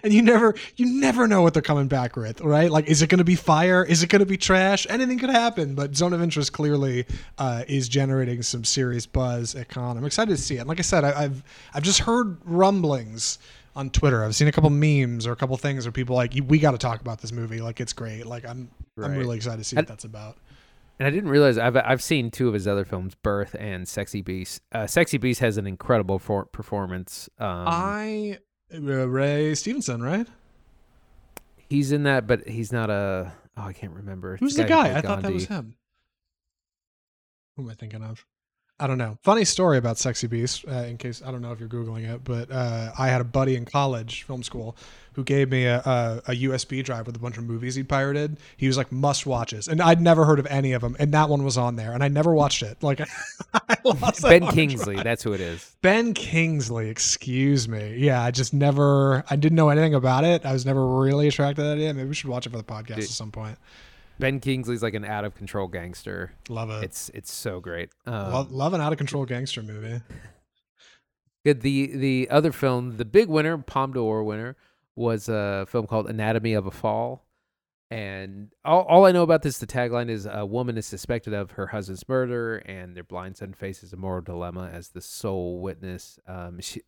and you never you never know what they're coming back with right? Like is it going to be fire? Is it going to be trash? Anything could happen but zone of interest clearly uh, is generating some serious buzz at Cannes. I'm excited to see it. And like i said I, i've i've just heard rumblings on twitter. I've seen a couple memes or a couple things where people like we got to talk about this movie. Like it's great. Like i'm i'm really excited to see And- what that's about. And I didn't realize I've I've seen two of his other films, Birth and Sexy Beast. Uh, Sexy Beast has an incredible for- performance. Um, i Uh, ray stevenson right he's in that, but he's not a. Oh, I can't remember. Who's the guy? played I thought that was him. Who am I thinking of? I don't know. Funny story about Sexy Beast. Uh, in case I don't know if you're googling it, but uh, I had a buddy in college, film school, who gave me a, a, a USB drive with a bunch of movies he pirated. He was like must watches, and I'd never heard of any of them, and that one was on there, and I never watched it. Like (laughs) Ben Kingsley, drive. that's who it is. Ben Kingsley, excuse me. Yeah, I just never, I didn't know anything about it. I was never really attracted to that idea. Maybe we should watch it for the podcast Dude. at some point. Ben Kingsley's like an out of control gangster. Love it. It's it's so great. Um, Lo- love an out of control gangster movie. (laughs) Good. The the other film, the big winner, Palme d'Or winner, was a film called Anatomy of a Fall. And all, all I know about this, the tagline is a woman is suspected of her husband's murder, and their blind son faces a moral dilemma as the sole witness. Um, she,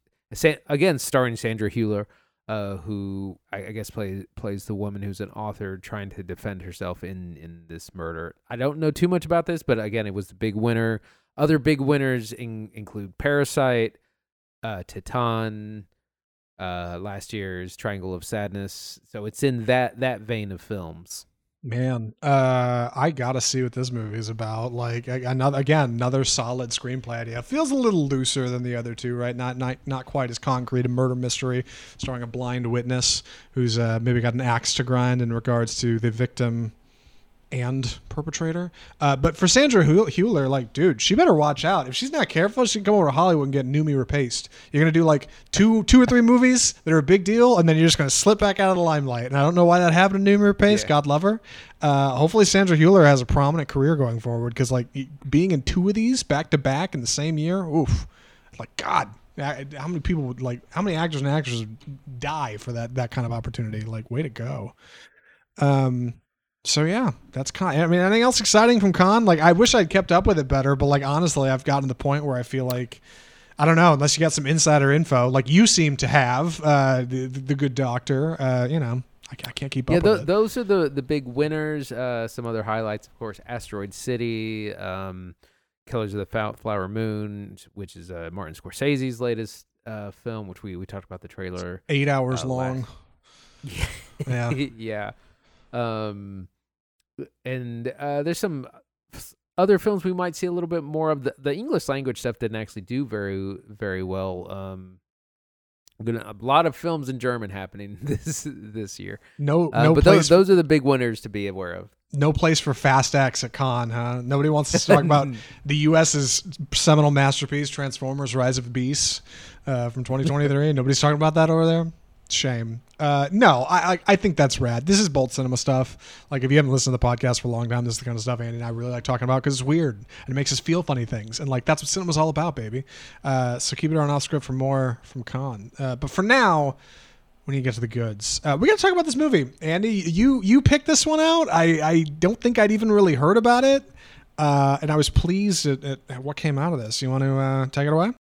again, starring Sandra Hüller, uh, who I, I guess plays plays the woman who's an author trying to defend herself in in this murder. I don't know too much about this, but again, it was the big winner. Other big winners in, include Parasite, uh, Titane, uh, last year's Triangle of Sadness. So it's in that that vein of films. Man, uh, I gotta see what this movie is about. Like another, again, another solid screenplay idea. Feels a little looser than the other two, right? Not not not quite as concrete. A murder mystery starring a blind witness who's uh, maybe got an axe to grind in regards to the victim and perpetrator. Uh, but for Sandra Hüller, like, dude, she better watch out. If she's not careful, she can come over to Hollywood and get Noomi Rapace. You're gonna do like two, two or three movies that are a big deal, and then you're just gonna slip back out of the limelight. And I don't know why that happened to Noomi Rapace. Yeah. God love her. Uh, hopefully, Sandra Hüller has a prominent career going forward because, like, being in two of these back to back in the same year, oof, like God. How many people would like? How many actors and actresses die for that that kind of opportunity? Like, way to go. Um, so yeah, that's Cannes. I mean, anything else exciting from Cannes? Like, I wish I'd kept up with it better, but like honestly, I've gotten to the point where I feel like I don't know unless you got some insider info, like you seem to have, uh, the, the, good doctor. Uh, you know, I, I can't keep Yeah, up with it. those are the the big winners. Uh, some other highlights, of course, Asteroid City, um, Killers of the Flower Moon, which is uh, Martin Scorsese's latest uh, film, which we we talked about the trailer. Eight hours uh, long. (laughs) Yeah. yeah. Um, and uh, there's some other films we might see a little bit more of. The, the English language stuff didn't actually do very very well. Um, gonna a lot of films in German happening (laughs) this this year. No, Uh, no but place. those those are the big winners to be aware of. no place for Fast X at Cannes, huh? Nobody wants to talk about (laughs) the U.S.'s seminal masterpiece, Transformers: Rise of the Beasts, uh, from 2023. Nobody's talking about that over there. Shame. Uh, no, I, I I think that's rad. This is Bold Cinema stuff. Like if you haven't listened to the podcast for a long time, this is the kind of stuff Andy and I really like talking about because it's weird and it makes us feel funny things. And like that's what cinema's all about, baby. Uh, so keep it on off script for more from Cannes. Uh, but for now, when you get to the goods. Uh, we got to talk about this movie, Andy. You you picked this one out. I I don't think I'd even really heard about it, uh, and I was pleased at, at, at what came out of this. You want to uh, take it away?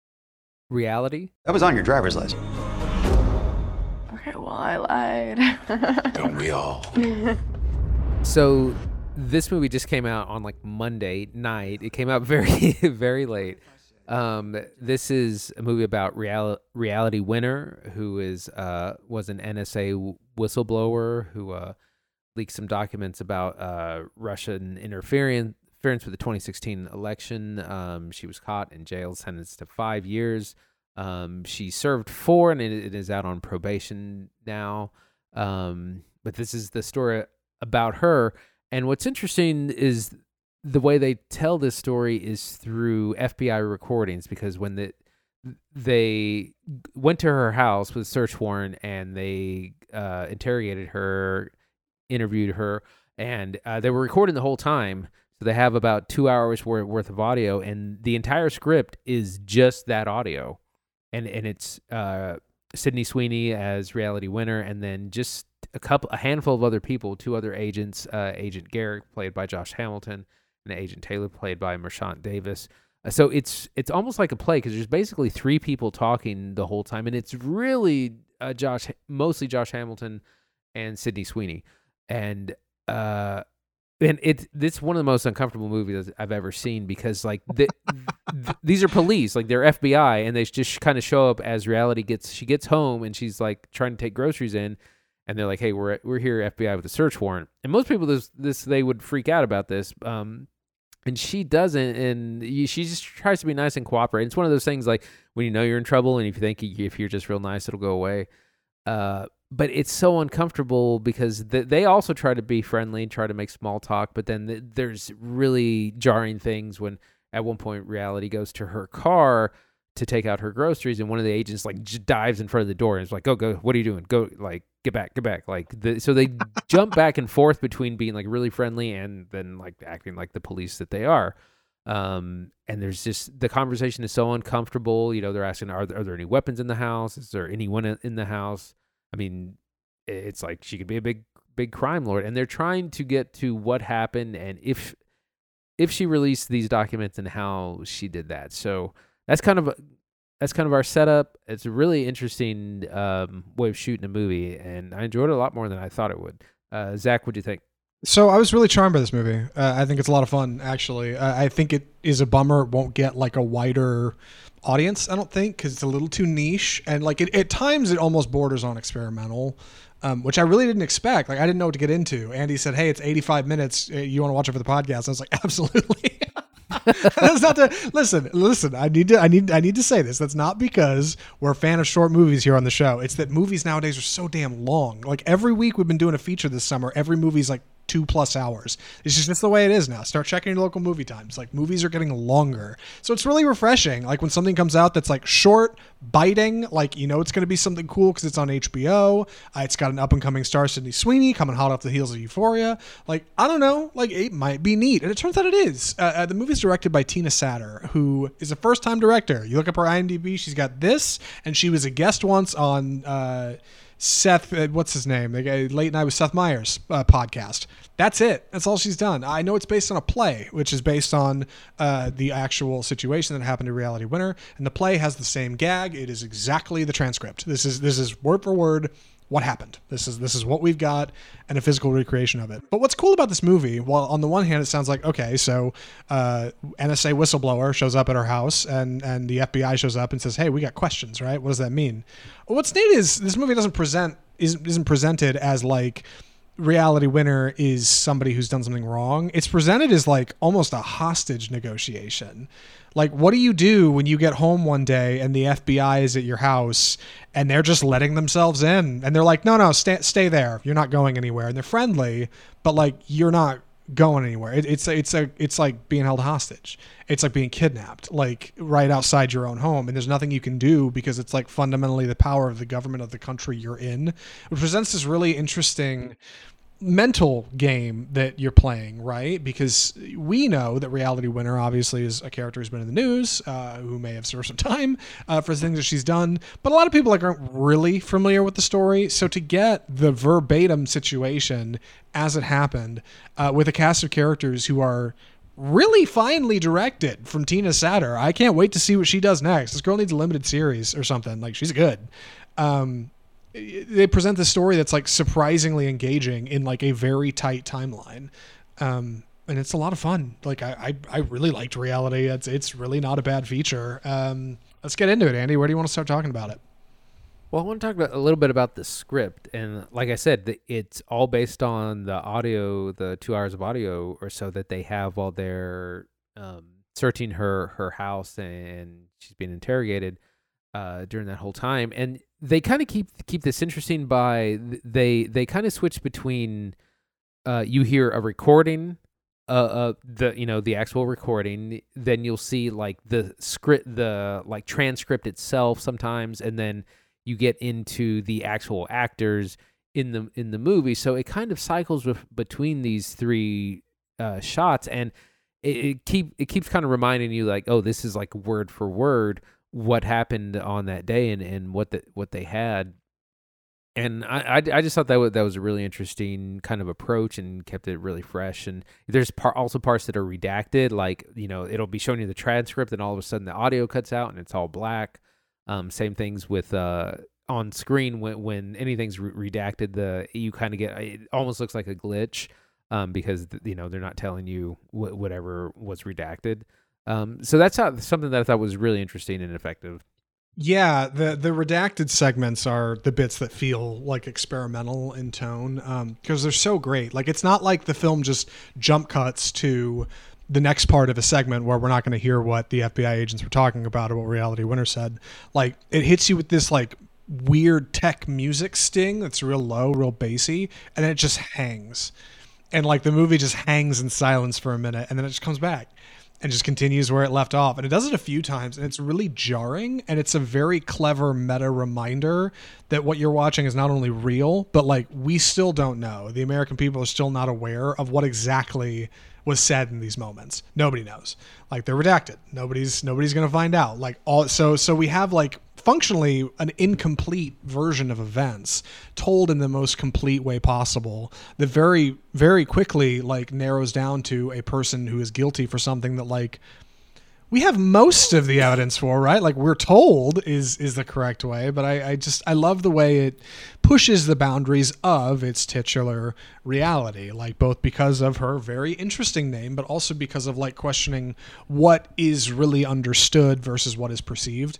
Reality. That was on your driver's license. Okay, well, I lied. (laughs) Don't we all? So this movie just came out on like Monday night. It came out (laughs) very very late. Um, this is a movie about real, reality winner who is uh was an NSA w- whistleblower who uh leaked some documents about uh Russian interference interference with the 2016 election. Um, she was caught in jail, sentenced to five years. Um, she served four and it, it is out on probation now. Um, but this is the story about her. And what's interesting is the way they tell this story is through FBI recordings because when the they went to her house with search warrant and they uh, interrogated her, interviewed her, and uh, they were recording the whole time. So they have about two hours worth of audio, and the entire script is just that audio, and and it's uh, Sydney Sweeney as reality winner, and then just a couple, a handful of other people, two other agents, uh, Agent Garrick played by Josh Hamilton, and Agent Taylor played by Marchant Davis. Uh, So it's it's almost like a play because there's basically three people talking the whole time, and it's really uh, Josh, mostly Josh Hamilton and Sydney Sweeney, and uh, and it's this one of the most uncomfortable movies I've ever seen because like the, th- (laughs) these are police, like they're FBI, and they just kind of show up as reality gets she gets home and she's like trying to take groceries in, and they're like, hey, we're we're here FBI with a search warrant, and most people this this they would freak out about this, um, and she doesn't and she just tries to be nice and cooperate. It's one of those things like when you know you're in trouble and if you think if you're just real nice it'll go away. Uh, but it's so uncomfortable because th- they also try to be friendly and try to make small talk but then th- there's really jarring things when at one point reality goes to her car to take out her groceries and one of the agents like j- dives in front of the door and is like go go what are you doing? Go like get back get back. Like the, so they (laughs) jump back and forth between being like really friendly and then like acting like the police that they are. Um and there's just the conversation is so uncomfortable you know they're asking are there, are there any weapons in the house? Is there anyone in in the house i mean it's like she could be a big big crime lord and they're trying to get to what happened and if if she released these documents and how she did that. So that's kind of that's kind of our setup. It's a really interesting um way of shooting a movie and i enjoyed it a lot more than i thought it would. Uh zach what do you think So I was really charmed by this movie. Uh, I think it's a lot of fun, actually. Uh, I think it is a bummer it won't get like a wider audience. I don't think because it's a little too niche and like it, at times it almost borders on experimental, um, which I really didn't expect. Like I didn't know what to get into. Andy said, "Hey, it's 85 minutes. Uh, You want to watch it for the podcast?" I was like, (laughs) "Absolutely." (laughs) That's not to listen. Listen, I need to. I need. I need to say this. That's not because we're a fan of short movies here on the show. It's that movies nowadays are so damn long. Like every week we've been doing a feature this summer. Every movie's like two plus hours. It's just that's the way it is now. Start checking your local movie times. Like movies are getting longer, so it's really refreshing. Like when something comes out that's like short, biting. Like you know it's going to be something cool because it's on HBO. Uh, it's got an up and coming star, Sydney Sweeney, coming hot off the heels of Euphoria. Like I don't know. Like it might be neat, and it turns out it is. Uh, uh, the movie's directed by Tina Satter, who is a first time director. You look up her IMDb. She's got this, and she was a guest once on. Uh, Seth, uh, what's his name? The Late Night with Seth Meyers uh, podcast. That's it. That's all she's done. I know it's based on a play, which is based on uh, the actual situation that happened to Reality Winner, and the play has the same gag. It is exactly the transcript. This is this is word for word what happened. This is this is what we've got and a physical recreation of it. But what's cool about this movie? Well, on the one hand, it sounds like okay, so uh, NSA whistleblower shows up at our house, and and the FBI shows up and says, "Hey, we got questions, right? What does that mean?" What's neat is this movie doesn't present isn't, isn't presented as like reality winner is somebody who's done something wrong. It's presented as like almost a hostage negotiation. Like, what do you do when you get home one day and the FBI is at your house and they're just letting themselves in? And they're like, no, no, stay, stay there. You're not going anywhere. And they're friendly, but like, you're not going anywhere. It, it's it's a it's like being held hostage. It's like being kidnapped, like right outside your own home, and there's nothing you can do because it's like fundamentally the power of the government of the country you're in. It presents this really interesting mental game that you're playing, right? Because we know that Reality Winner obviously is a character who's been in the news, uh, who may have served some time uh, for things that she's done, but a lot of people like aren't really familiar with the story. So to get the verbatim situation as it happened uh, with a cast of characters who are really finely directed from Tina Satter, I can't wait to see what she does next. This girl needs a limited series or something. Like she's good. Um, they present this story that's like surprisingly engaging in like a very tight timeline. Um and it's a lot of fun. Like i i, I really liked reality. It's it's really not a bad feature. Um let's get into it andy. Where do you want to start talking about it? Well, I want to talk about a little bit about the script, and like I said, the, it's all based on the audio, the two hours of audio or so that they have while they're um, searching her her house and she's being interrogated uh, during that whole time. And they kind of keep keep this interesting by they they kind of switch between uh, you hear a recording uh, uh the you know the actual recording then you'll see like the script the like transcript itself sometimes and then you get into the actual actors in the in the movie. So it kind of cycles with between these three uh shots and it, it keep it keeps kind of reminding you like oh this is like word for word what happened on that day and and what the what they had and I, I, I just thought that was, that was a really interesting kind of approach and kept it really fresh. And there's par- also parts that are redacted, like you know it'll be showing you the transcript, and all of a sudden the audio cuts out and it's all black. Um, same things with uh, on screen when when anything's re- redacted, the you kind of get it almost looks like a glitch um, because you know they're not telling you wh- whatever was redacted. Um, so that's how, something that I thought was really interesting and effective. Yeah, the the redacted segments are the bits that feel like experimental in tone because um, they're so great. Like it's not like the film just jump cuts to the next part of a segment where we're not going to hear what the FBI agents were talking about or what Reality Winner said. Like it hits you with this like weird tech music sting that's real low, real bassy, and then it just hangs. And like the movie just hangs in silence for a minute and then it just comes back and just continues where it left off. And it does it a few times, and it's really jarring. And it's a very clever meta reminder that what you're watching is not only real, but like we still don't know. The American people are still not aware of what exactly was said in these moments. Nobody knows. Like they're redacted. Nobody's nobody's gonna find out. Like all so so we have like functionally an incomplete version of events told in the most complete way possible that very very quickly like narrows down to a person who is guilty for something that like we have most of the evidence for, right? Like we're told is is the correct way, but I, I just I love the way it pushes the boundaries of its titular reality, like both because of her very interesting name, but also because of like questioning what is really understood versus what is perceived.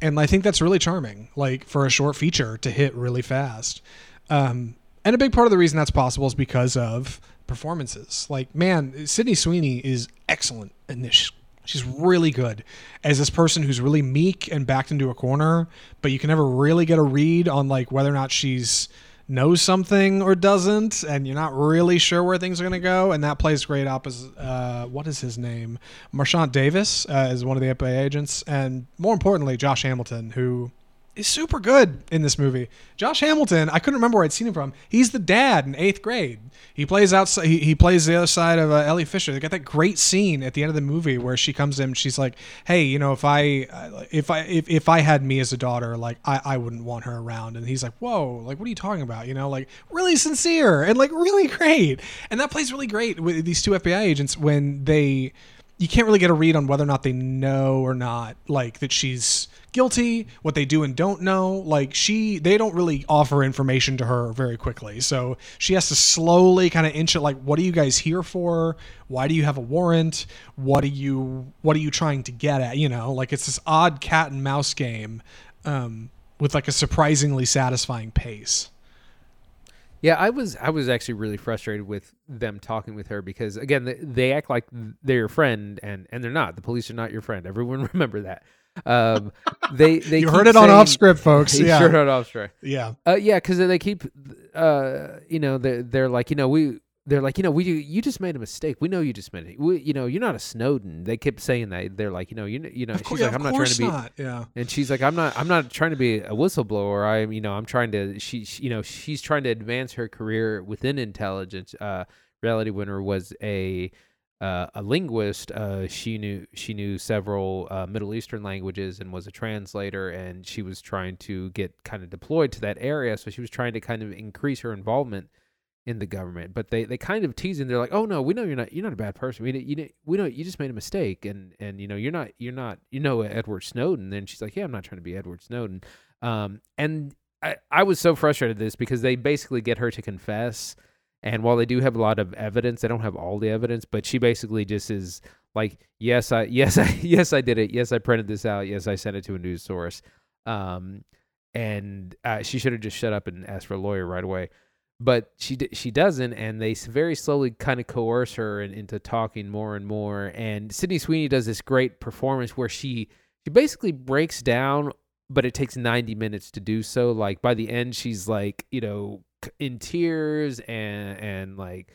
And I think that's really charming, like for a short feature to hit really fast. Um, and a big part of the reason that's possible is because of performances. Like, man, Sydney Sweeney is excellent in this She's really good as this person who's really meek and backed into a corner, but you can never really get a read on like whether or not she's knows something or doesn't, and you're not really sure where things are going to go. And that plays great opposite. Uh, what is his name? Marchant Davis uh, is one of the FBI agents, and more importantly, Josh Hamilton, who is super good in this movie. Josh Hamilton, I couldn't remember where I'd seen him from. He's the dad in eighth grade. He plays outside. He, he plays the other side of uh, Elsie Fisher. They got that great scene at the end of the movie where she comes in. She's like, "Hey, you know, if I, if I, if, if I had me as a daughter, like I, I wouldn't want her around." And he's like, "Whoa, like what are you talking about? You know, like really sincere and like really great." And that plays really great with these two FBI agents when they, you can't really get a read on whether or not they know or not, like that she's guilty, what they do and don't know. Like she, they don't really offer information to her very quickly, so she has to slowly kind of inch it. Like, what are you guys here for? Why do you have a warrant? What are you, what are you trying to get at? You know, like it's this odd cat and mouse game um, with like a surprisingly satisfying pace. Yeah, I was I was actually really frustrated with them talking with her because again they, they act like they're your friend and and they're not. The police are not your friend. Everyone (laughs) remember that. Um, they (laughs) they you heard it on off script, folks. (laughs) Yeah, heard off script. Yeah, uh, yeah, because they keep, uh, you know, they're they're like, you know, we they're like, you know, we you just made a mistake. We know you just made it. We, you know, you're not a Snowden. They kept saying that. They're like, you know, you you know, of she's course, like, I'm not trying to be, not. yeah. And she's like, I'm not, I'm not trying to be a whistleblower. I'm, you know, I'm trying to. She, she you know, she's trying to advance her career within intelligence. Uh, Reality Winner was a uh, a linguist. Uh, she knew she knew several uh, Middle Eastern languages and was a translator. And she was trying to get kind of deployed to that area. So she was trying to kind of increase her involvement in the government. But they, they kind of tease and They're like, "Oh no, we know you're not you're not a bad person. We you we know you just made a mistake, and and you know you're not you're not you know Edward Snowden." And she's like, "Yeah, I'm not trying to be Edward Snowden." Um, and I I was so frustrated at this because they basically get her to confess and while they do have a lot of evidence, they don't have all the evidence, but she basically just is like, yes, I, (laughs) yes, I, yes, I did it. Yes, I printed this out. Yes, I sent it to a news source. Um, and uh, she should have just shut up and asked for a lawyer right away. But she she doesn't, and they very slowly kind of coerce her in, into talking more and more. And Sydney Sweeney does this great performance where she she basically breaks down, but it takes ninety minutes to do so. Like by the end, she's like, you know, in tears and and like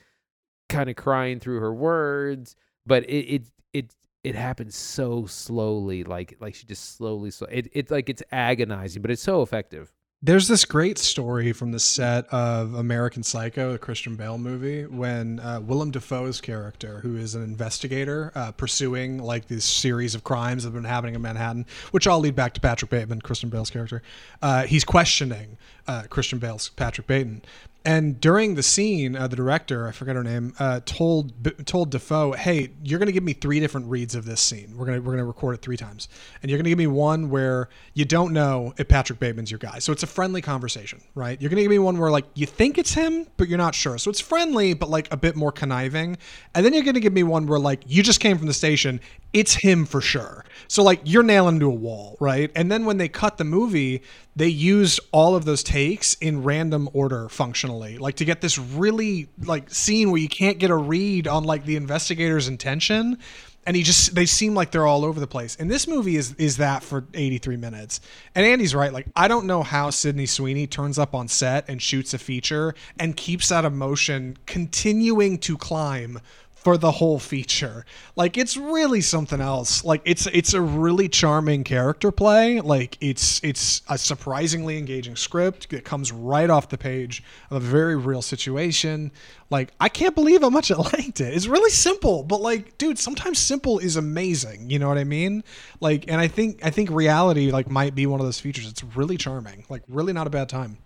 kind of crying through her words, but it it it it happens so slowly, like like she just slowly so It it's like it's agonizing, but it's so effective. There's this great story from the set of American Psycho, the Christian Bale movie, when uh, Willem Dafoe's character, who is an investigator uh, pursuing like this series of crimes that have been happening in Manhattan, which all lead back to Patrick Bateman, Christian Bale's character, uh, he's questioning uh, Christian Bale's Patrick Bateman. And during the scene, uh, the director, I forget her name, uh, told B- told Dafoe, "Hey, you're going to give me three different reads of this scene. We're gonna we're gonna record it three times, and you're going to give me one where you don't know if Patrick Bateman's your guy. So it's a friendly conversation, right? You're going to give me one where like you think it's him, but you're not sure. So it's friendly, but like a bit more conniving. And then you're going to give me one where like you just came from the station, it's him for sure. So like you're nailing to a wall, right? And then when they cut the movie, they used all of those takes in random order functionally, like to get this really like scene where you can't get a read on like the investigator's intention. And he just they seem like they're all over the place. And this movie is is that for 83 minutes. And Andy's right. Like I don't know how Sydney Sweeney turns up on set and shoots a feature and keeps that emotion continuing to climb for the whole feature. Like it's really something else. Like it's it's a really charming character play. Like it's it's a surprisingly engaging script that comes right off the page of a very real situation. Like I can't believe how much I (laughs) liked it. It's really simple, but like dude, sometimes simple is amazing. You know what I mean? Like and I think I think reality like might be one of those features. It's really charming. Like really not a bad time.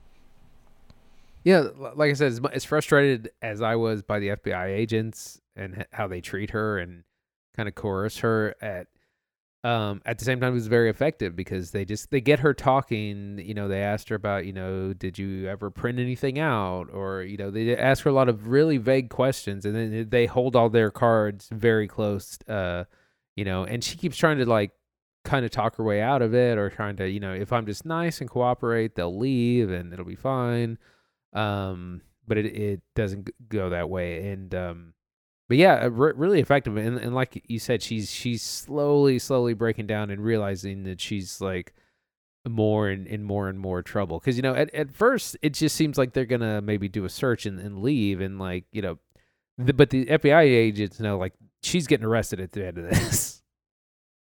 Yeah, like I said, as, as frustrated as I was by the FBI agents and how they treat her and kind of coerce her at um at the same time it was very effective because they just they get her talking you know they asked her about you know did you ever print anything out? or you know they ask her a lot of really vague questions and then they hold all their cards very close uh you know and she keeps trying to like kind of talk her way out of it or trying to you know if i'm just nice and cooperate they'll leave and it'll be fine. Um but it, it doesn't go that way and um but yeah uh, re- really effective and, and like you said she's she's slowly slowly breaking down and realizing that she's like more and, and more and more trouble. Because you know at, at first it just seems like they're gonna maybe do a search and, and leave and like you know the, but the fbi agents know like she's getting arrested at the end of this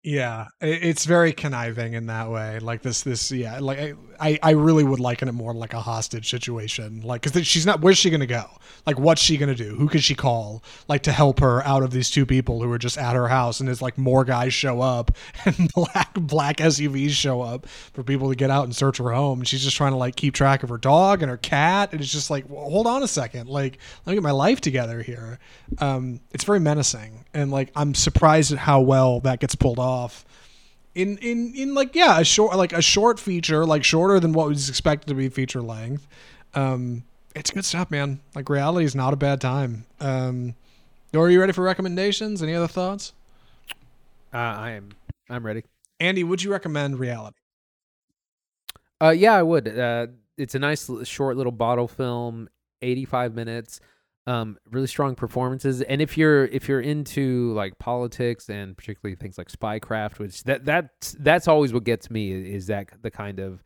Yeah, it's very conniving in that way. Like this, this, yeah. Like I, I, really would liken it more like a hostage situation. Like, because she's not. Where's she gonna go? Like, what's she gonna do? Who could she call? Like to help her out of these two people who are just at her house, and there's like more guys show up, (laughs) and black black SUVs show up for people to get out and search her home. And she's just trying to like keep track of her dog and her cat, and it's just like, well, hold on a second. Like, let me get my life together here. Um, it's very menacing, and like I'm surprised at how well that gets pulled off in in in like yeah a short like a short feature like shorter than what was expected to be feature length. Um it's good stuff man. Like reality is not a bad time. Um are you ready for recommendations? Any other thoughts? Uh, i am. I'm ready. Andy would you recommend reality? Uh, yeah, I would. Uh, it's a nice short little bottle film, 85 minutes. Um, really strong performances. And if you're if you're into like politics and particularly things like spycraft, which that that that's always what gets me is that the kind of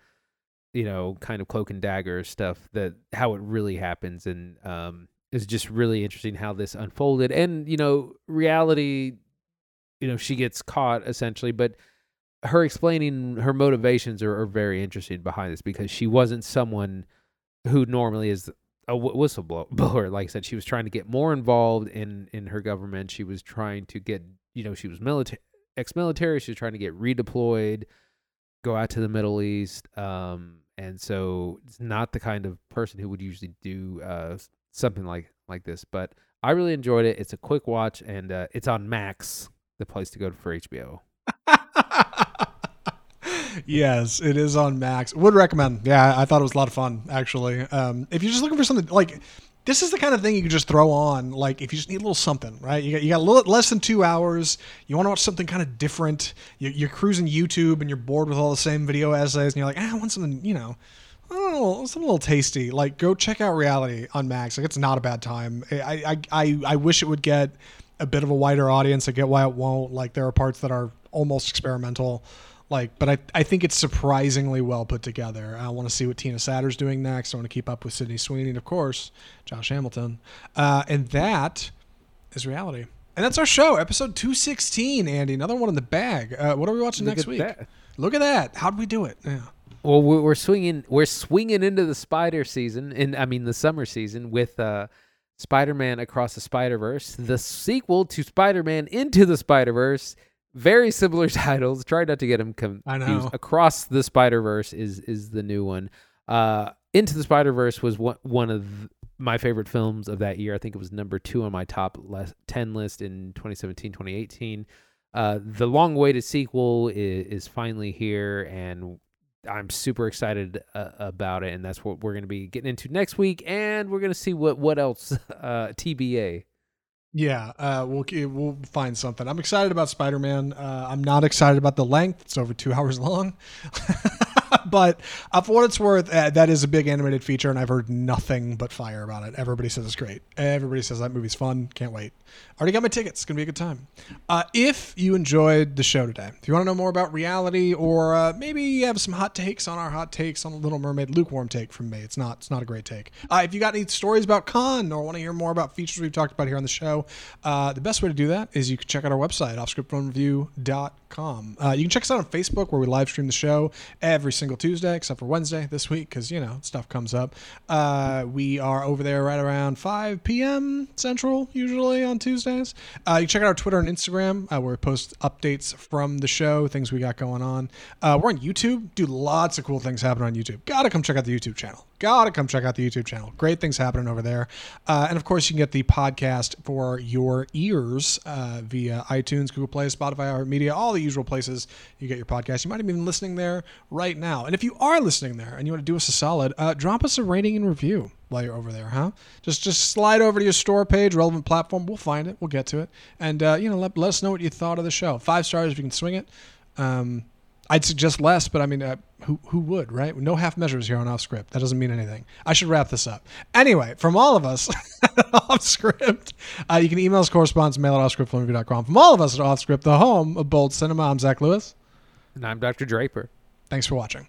you know kind of cloak and dagger stuff that how it really happens and um is just really interesting how this unfolded and you know reality you know she gets caught essentially but her explaining her motivations are, are very interesting behind this because she wasn't someone who normally is a whistleblower. (laughs) Like I said, she was trying to get more involved in in her government. She was trying to get, you know, she was military, ex-military. She was trying to get redeployed, go out to the Middle East. Um, and so it's not the kind of person who would usually do uh something like like this. But I really enjoyed it. It's a quick watch, and uh, it's on Max, the place to go for HBO. (laughs) yes, it is on Max. Would recommend. Yeah, I thought it was a lot of fun actually. Um, if you're just looking for something like this is the kind of thing you can just throw on like if you just need a little something right? You got, you got a little less than two hours. You want to watch something kind of different. You, you're cruising youtube and you're bored with all the same video essays and you're like ah, i want something you know oh something a little tasty. Like go check out reality on max. Like it's not a bad time. I i i, I wish it would get a bit of a wider audience. I get why it won't. Like there are parts that are almost experimental Like, but I, I think it's surprisingly well put together. I want to see what Tina Satter's doing next. I want to keep up with Sydney Sweeney and, of course, Josh Hamilton. Uh, and that is reality. And that's our show, episode 216, Andy. Another one in the bag. Uh, what are we watching Look next week? that. Look at that. How'd we do it? Yeah. Well, we're we're swinging we're swinging into the spider season, and I mean the summer season with uh, Spider-Man Across the Spider-Verse, the sequel to Spider-Man Into the Spider-Verse. Very similar (laughs) titles. Try not to get them I confused. know. Across the Spider-Verse is is the new one. Uh, Into the Spider-Verse was one one of my favorite films of that year. I think it was number two on my top les- 10 list in 2017, 2018. Uh, the long-awaited sequel is, is finally here, and I'm super excited uh, about it, and that's what we're going to be getting into next week. And we're going to see what what else (laughs) uh, TBA. Yeah, uh, we'll we'll find something. I'm excited about Spider-Man. Uh, I'm not excited about the length. It's over two (laughs) hours long. (laughs) (laughs) but uh, for what it's worth, uh, that is a big animated feature, and I've heard nothing but fire about it. Everybody says it's great. Everybody says that movie's fun. Can't wait. Already got my tickets. It's gonna be a good time. Uh, if you enjoyed the show today, if you want to know more about reality, or uh, maybe you have some hot takes on our hot takes on the Little Mermaid, lukewarm take from me. It's not. It's not a great take. Uh, if you got any stories about Cannes or want to hear more about features we've talked about here on the show, uh, the best way to do that is you can check out our website, offscriptreview.com. Uh, you can check us out on Facebook where we live stream the show every single Tuesday, except for Wednesday this week because, you know, stuff comes up. Uh, we are over there right around 5 p.m. Central, usually on Tuesdays. Uh, you check out our Twitter and Instagram uh, where we post updates from the show, things we got going on. Uh, we're on YouTube, do lots of cool things happen on YouTube. Gotta come check out the YouTube channel. Gotta come check out the YouTube channel. Great things happening over there. Uh, and of course, you can get the podcast for your ears uh, via iTunes, Google Play, Spotify, or Media, all the usual places you get your podcast. You might have been listening there right now. And if you are listening there and you want to do us a solid, uh, drop us a rating and review while you're over there, huh? Just just slide over to your store page, relevant platform. We'll find it. We'll get to it, and uh, you know, let, let us know what you thought of the show. Five stars if you can swing it. Um, I'd suggest less, but I mean, uh, who who would, right? No half measures here on Off Script. That doesn't mean anything. I should wrap this up. Anyway, from all of us (laughs) Off Script, uh, you can email us correspondence, mail at offscriptfilmreview.com. From all of us at Off Script, the home of bold cinema, I'm Zach Lewis. And I'm Dr. Draper. Thanks for watching.